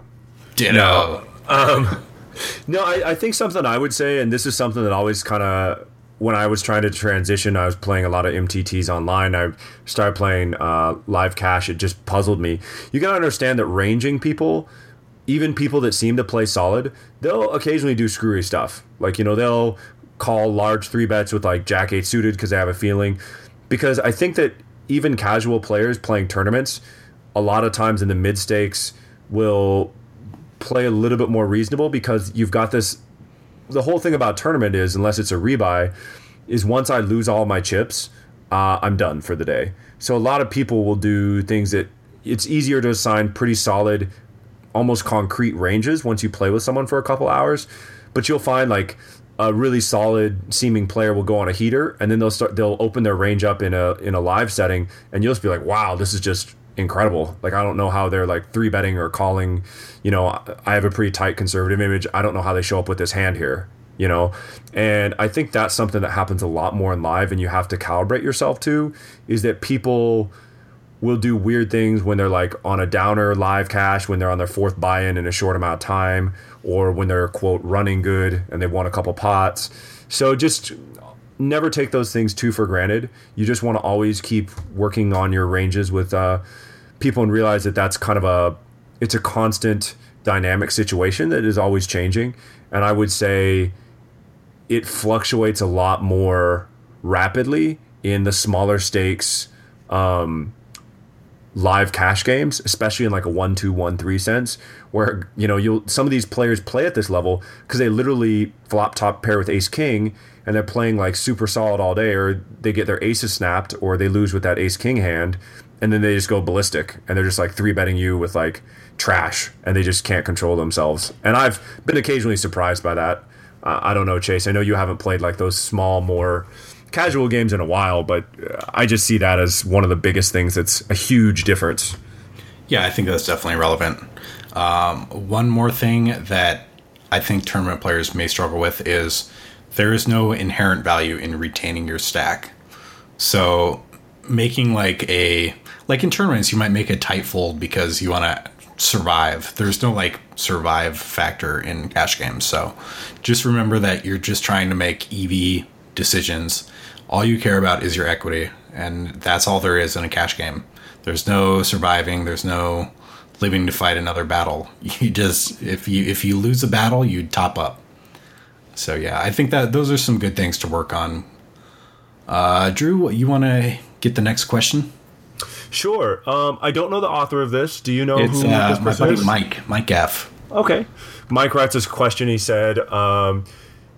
Ditto. Um, no, I, I think something I would say, and this is something that always kind of when I was trying to transition, I was playing a lot of MTTs online. I started playing uh, live cash. It just puzzled me. You got to understand that ranging people, even people that seem to play solid, they'll occasionally do screwy stuff. Like, you know, they'll call large three bets with like Jack 8 suited because they have a feeling. Because I think that even casual players playing tournaments, a lot of times in the mid stakes, will play a little bit more reasonable because you've got this the whole thing about tournament is unless it's a rebuy, is once I lose all my chips, uh, I'm done for the day. So a lot of people will do things that it's easier to assign pretty solid, almost concrete ranges once you play with someone for a couple hours. But you'll find like a really solid seeming player will go on a heater and then they'll start they'll open their range up in a in a live setting and you'll just be like, wow, this is just incredible. Like I don't know how they're like three betting or calling. You know, I have a pretty tight conservative image. I don't know how they show up with this hand here. You know, and I think that's something that happens a lot more in live, and you have to calibrate yourself to. Is that people will do weird things when they're like on a downer live cash when they're on their fourth buy-in in a short amount of time or when they're quote running good and they've won a couple pots so just never take those things too for granted you just want to always keep working on your ranges with uh, people and realize that that's kind of a it's a constant dynamic situation that is always changing. And i would say it fluctuates a lot more rapidly in the smaller stakes um, live cash games especially in like a 1 2 1 3 sense where you know you'll some of these players play at this level because they literally flop top pair with ace king and they're playing like super solid all day or they get their aces snapped or they lose with that ace king hand and then they just go ballistic and they're just like three betting you with like trash and they just can't control themselves. And I've been occasionally surprised by that. Uh, I don't know, Chase. I know you haven't played like those small, more casual games in a while, but I just see that as one of the biggest things that's a huge difference. Yeah, I think that's definitely relevant. Um, one more thing that I think tournament players may struggle with is there is no inherent value in retaining your stack. So making like a like in tournaments you might make a tight fold because you want to survive. There's no like survive factor in cash games. So just remember that you're just trying to make EV decisions. All you care about is your equity and that's all there is in a cash game. There's no surviving, there's no living to fight another battle. You just if you if you lose a battle, you top up. So yeah, I think that those are some good things to work on. Uh, Drew, you want to get the next question? Sure. Um, I don't know the author of this. Do you know it's, who uh, this my buddy is? Mike, Mike F. Okay. Mike writes this question. He said, um,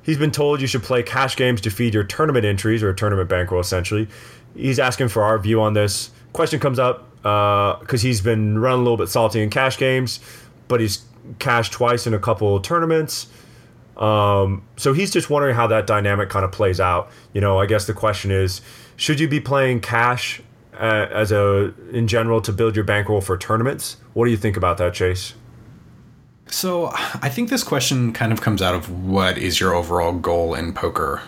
he's been told you should play cash games to feed your tournament entries or a tournament bankroll, essentially. He's asking for our view on this. Question comes up because uh, he's been running a little bit salty in cash games, but he's cashed twice in a couple tournaments. Um, so he's just wondering how that dynamic kind of plays out. You know, I guess the question is, should you be playing cash uh, as a in general to build your bankroll for tournaments? What do you think about that, Chase? So I think this question kind of comes out of what is your overall goal in poker.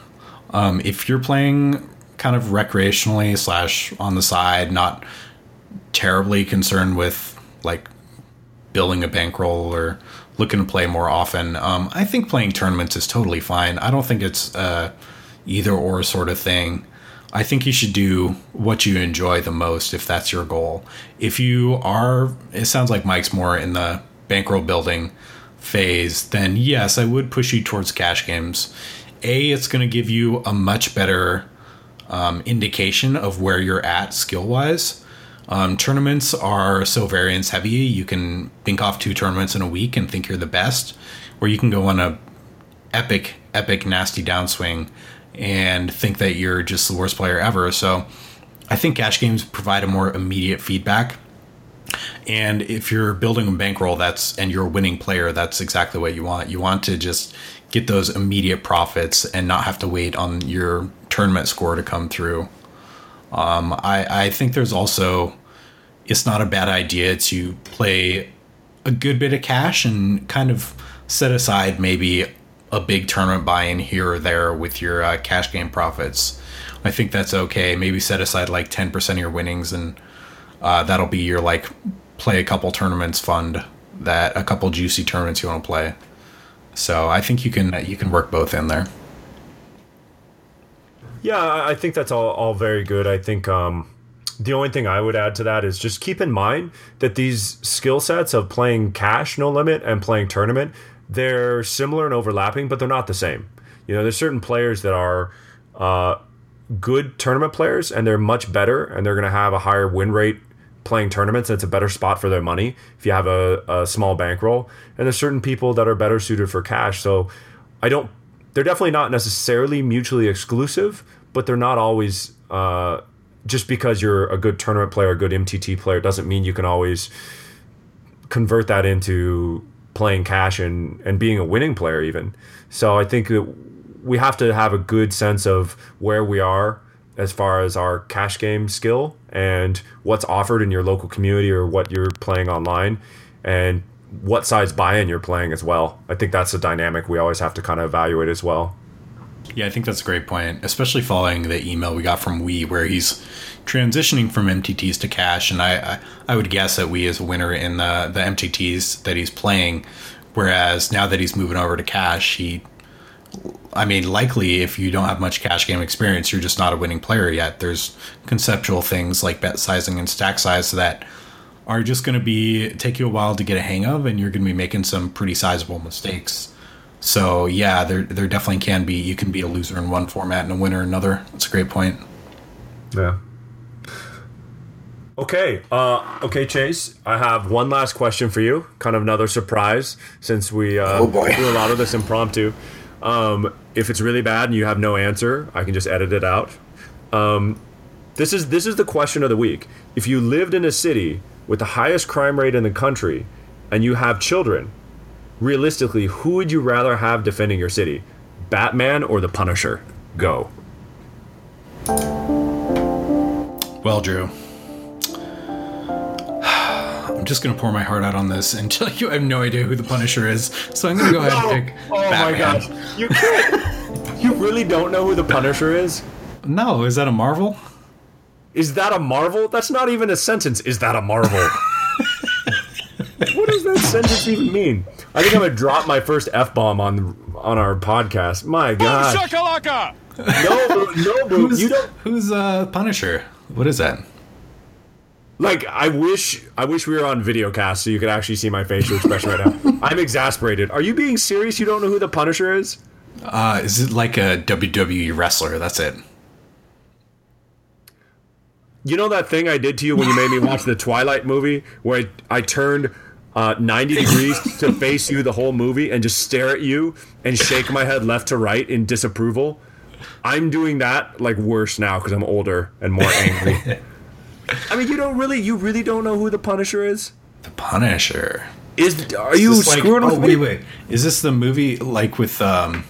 Um, if you're playing kind of recreationally slash on the side, not terribly concerned with like building a bankroll or looking to play more often, um, I think playing tournaments is totally fine. I don't think it's a either or sort of thing. I think you should do what you enjoy the most if that's your goal. If you are, it sounds like Mike's more in the bankroll building phase, then yes, I would push you towards cash games. A, it's going to give you a much better um, indication of where you're at skill wise. Um, tournaments are so variance heavy. You can think off two tournaments in a week and think you're the best, or you can go on a epic, epic, nasty downswing and think that you're just the worst player ever. So I think cash games provide a more immediate feedback. And if you're building a bankroll that's and you're a winning player, that's exactly what you want. You want to just get those immediate profits and not have to wait on your tournament score to come through. Um, I, I think there's also it's not a bad idea to play a good bit of cash and kind of set aside maybe a big tournament buy-in here or there with your uh, cash game profits. I think that's okay. Maybe set aside like 10% of your winnings and uh, that'll be your like play a couple tournaments fund that a couple juicy tournaments you want to play. So I think you can you can work both in there. Yeah, I think that's all, all very good. I think um, the only thing I would add to that is just keep in mind that these skill sets of playing cash no limit and playing tournament, they're similar and overlapping, but they're not the same. You know, there's certain players that are uh, good tournament players and they're much better and they're going to have a higher win rate playing tournaments. It's a better spot for their money if you have a, a small bankroll. And there's certain people that are better suited for cash. So I don't, they're definitely not necessarily mutually exclusive, but they're not always uh, just because you're a good tournament player, a good MTT player, doesn't mean you can always convert that into playing cash and, and being a winning player, even. So I think that we have to have a good sense of where we are as far as our cash game skill and what's offered in your local community or what you're playing online and what size buy-in you're playing as well. I think that's a dynamic we always have to kind of evaluate as well. Yeah, I think that's a great point, especially following the email we got from Wee, where he's transitioning from MTTs to cash, and I, I, I would guess that Wee is a winner in the the MTTs that he's playing, whereas now that he's moving over to cash, he, I mean, likely if you don't have much cash game experience, you're just not a winning player yet. There's conceptual things like bet sizing and stack size that are just going to be take you a while to get a hang of, and you're going to be making some pretty sizable mistakes so yeah, there there definitely can be. You can be a loser in one format and a winner in another. That's a great point. Yeah. Okay. Uh, okay, Chase. I have one last question for you. Kind of another surprise since we uh, oh do a lot of this impromptu. Um, if it's really bad and you have no answer, I can just edit it out. Um, this is this is the question of the week. If you lived in a city with the highest crime rate in the country, and you have children, realistically, who would you rather have defending your city? Batman or the Punisher? Go. Well, Drew, I'm just gonna pour my heart out on this until you I have no idea who the Punisher is. So I'm gonna go ahead and pick oh Batman. my gosh, you can't. you really don't know who the Punisher is? No, is that a Marvel? Is that a Marvel? That's not even a sentence. Is that a Marvel? what does that sentence even mean? I think I'm gonna drop my first f bomb on on our podcast. My God! Shakalaka! No, no, bro, Who's, you don't. who's uh, Punisher? What is that? Like, I wish, I wish we were on video cast so you could actually see my facial expression right now. I'm exasperated. Are you being serious? You don't know who the Punisher is? Uh, is it like a WWE wrestler? That's it. You know that thing I did to you when you made me watch the Twilight movie, where I, I turned uh, 90 degrees to face you the whole movie and just stare at you and shake my head left to right in disapproval? I'm doing that like worse now because I'm older and more angry. I mean, you don't really, you really don't know who the Punisher is. The Punisher. Is are you Is this like- screwing oh, with wait, wait. Is this the movie like with um?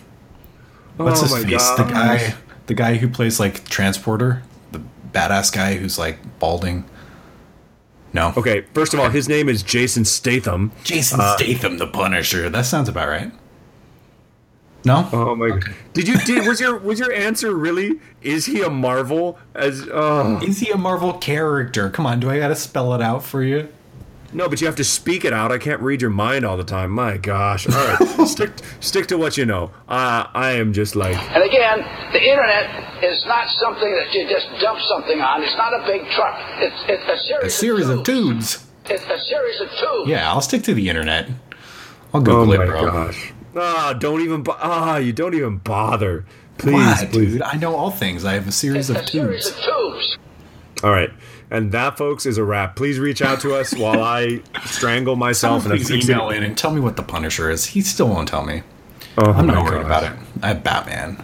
What's Oh his my face? The guy, the guy who plays like transporter, the badass guy who's like balding. No. Okay, first of all, his name is Jason Statham. Jason Uh, Statham, the Punisher. That sounds about right. No. Oh my god! Did you did was your was your answer really? Is he a Marvel? As oh Is he a Marvel character? Come on, do I gotta spell it out for you? No, but you have to speak it out. I can't read your mind all the time. My gosh! All right, stick stick to what you know. Uh, I am just like And again, the internet is not something that you just dump something on. It's not a big truck. It's, it's a series, A series of tubes. tubes. It's a series of tubes. Yeah, I'll stick to the internet. I'll oh Google my it, bro. gosh! Ah, don't even bo- ah, you don't even bother. Please, What, please. I know all things. I have a series It's of a series of tubes. All right. And that, folks, is a wrap. Please reach out to us while I strangle myself Please email in and tell me what the Punisher is. He still won't tell me. Oh I'm not worried gosh. about it. I have Batman.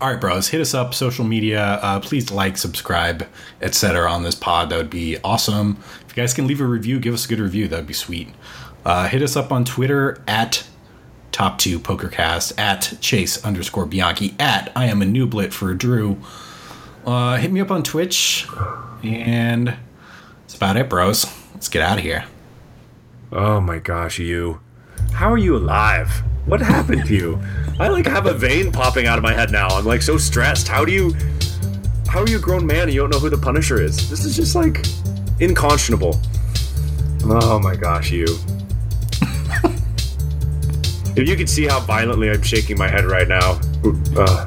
All right, bros. Hit us up, social media. Uh, please like, subscribe, etc. on this pod. That would be awesome. If you guys can leave a review, give us a good review. That would be sweet. Uh, hit us up on Twitter at Top 2 Pokercast, at Chase underscore Bianchi, at I am a nooblet for Drew. Uh, hit me up on Twitch, and that's about it, bros. Let's get out of here. Oh my gosh, you. How are you alive? What happened to you? I like have a vein popping out of my head now. I'm like so stressed. How do you How are you a grown man and you don't know who the Punisher is? This is just like inconscionable. Oh my gosh, you. if you could see how violently I'm shaking my head right now. Uh,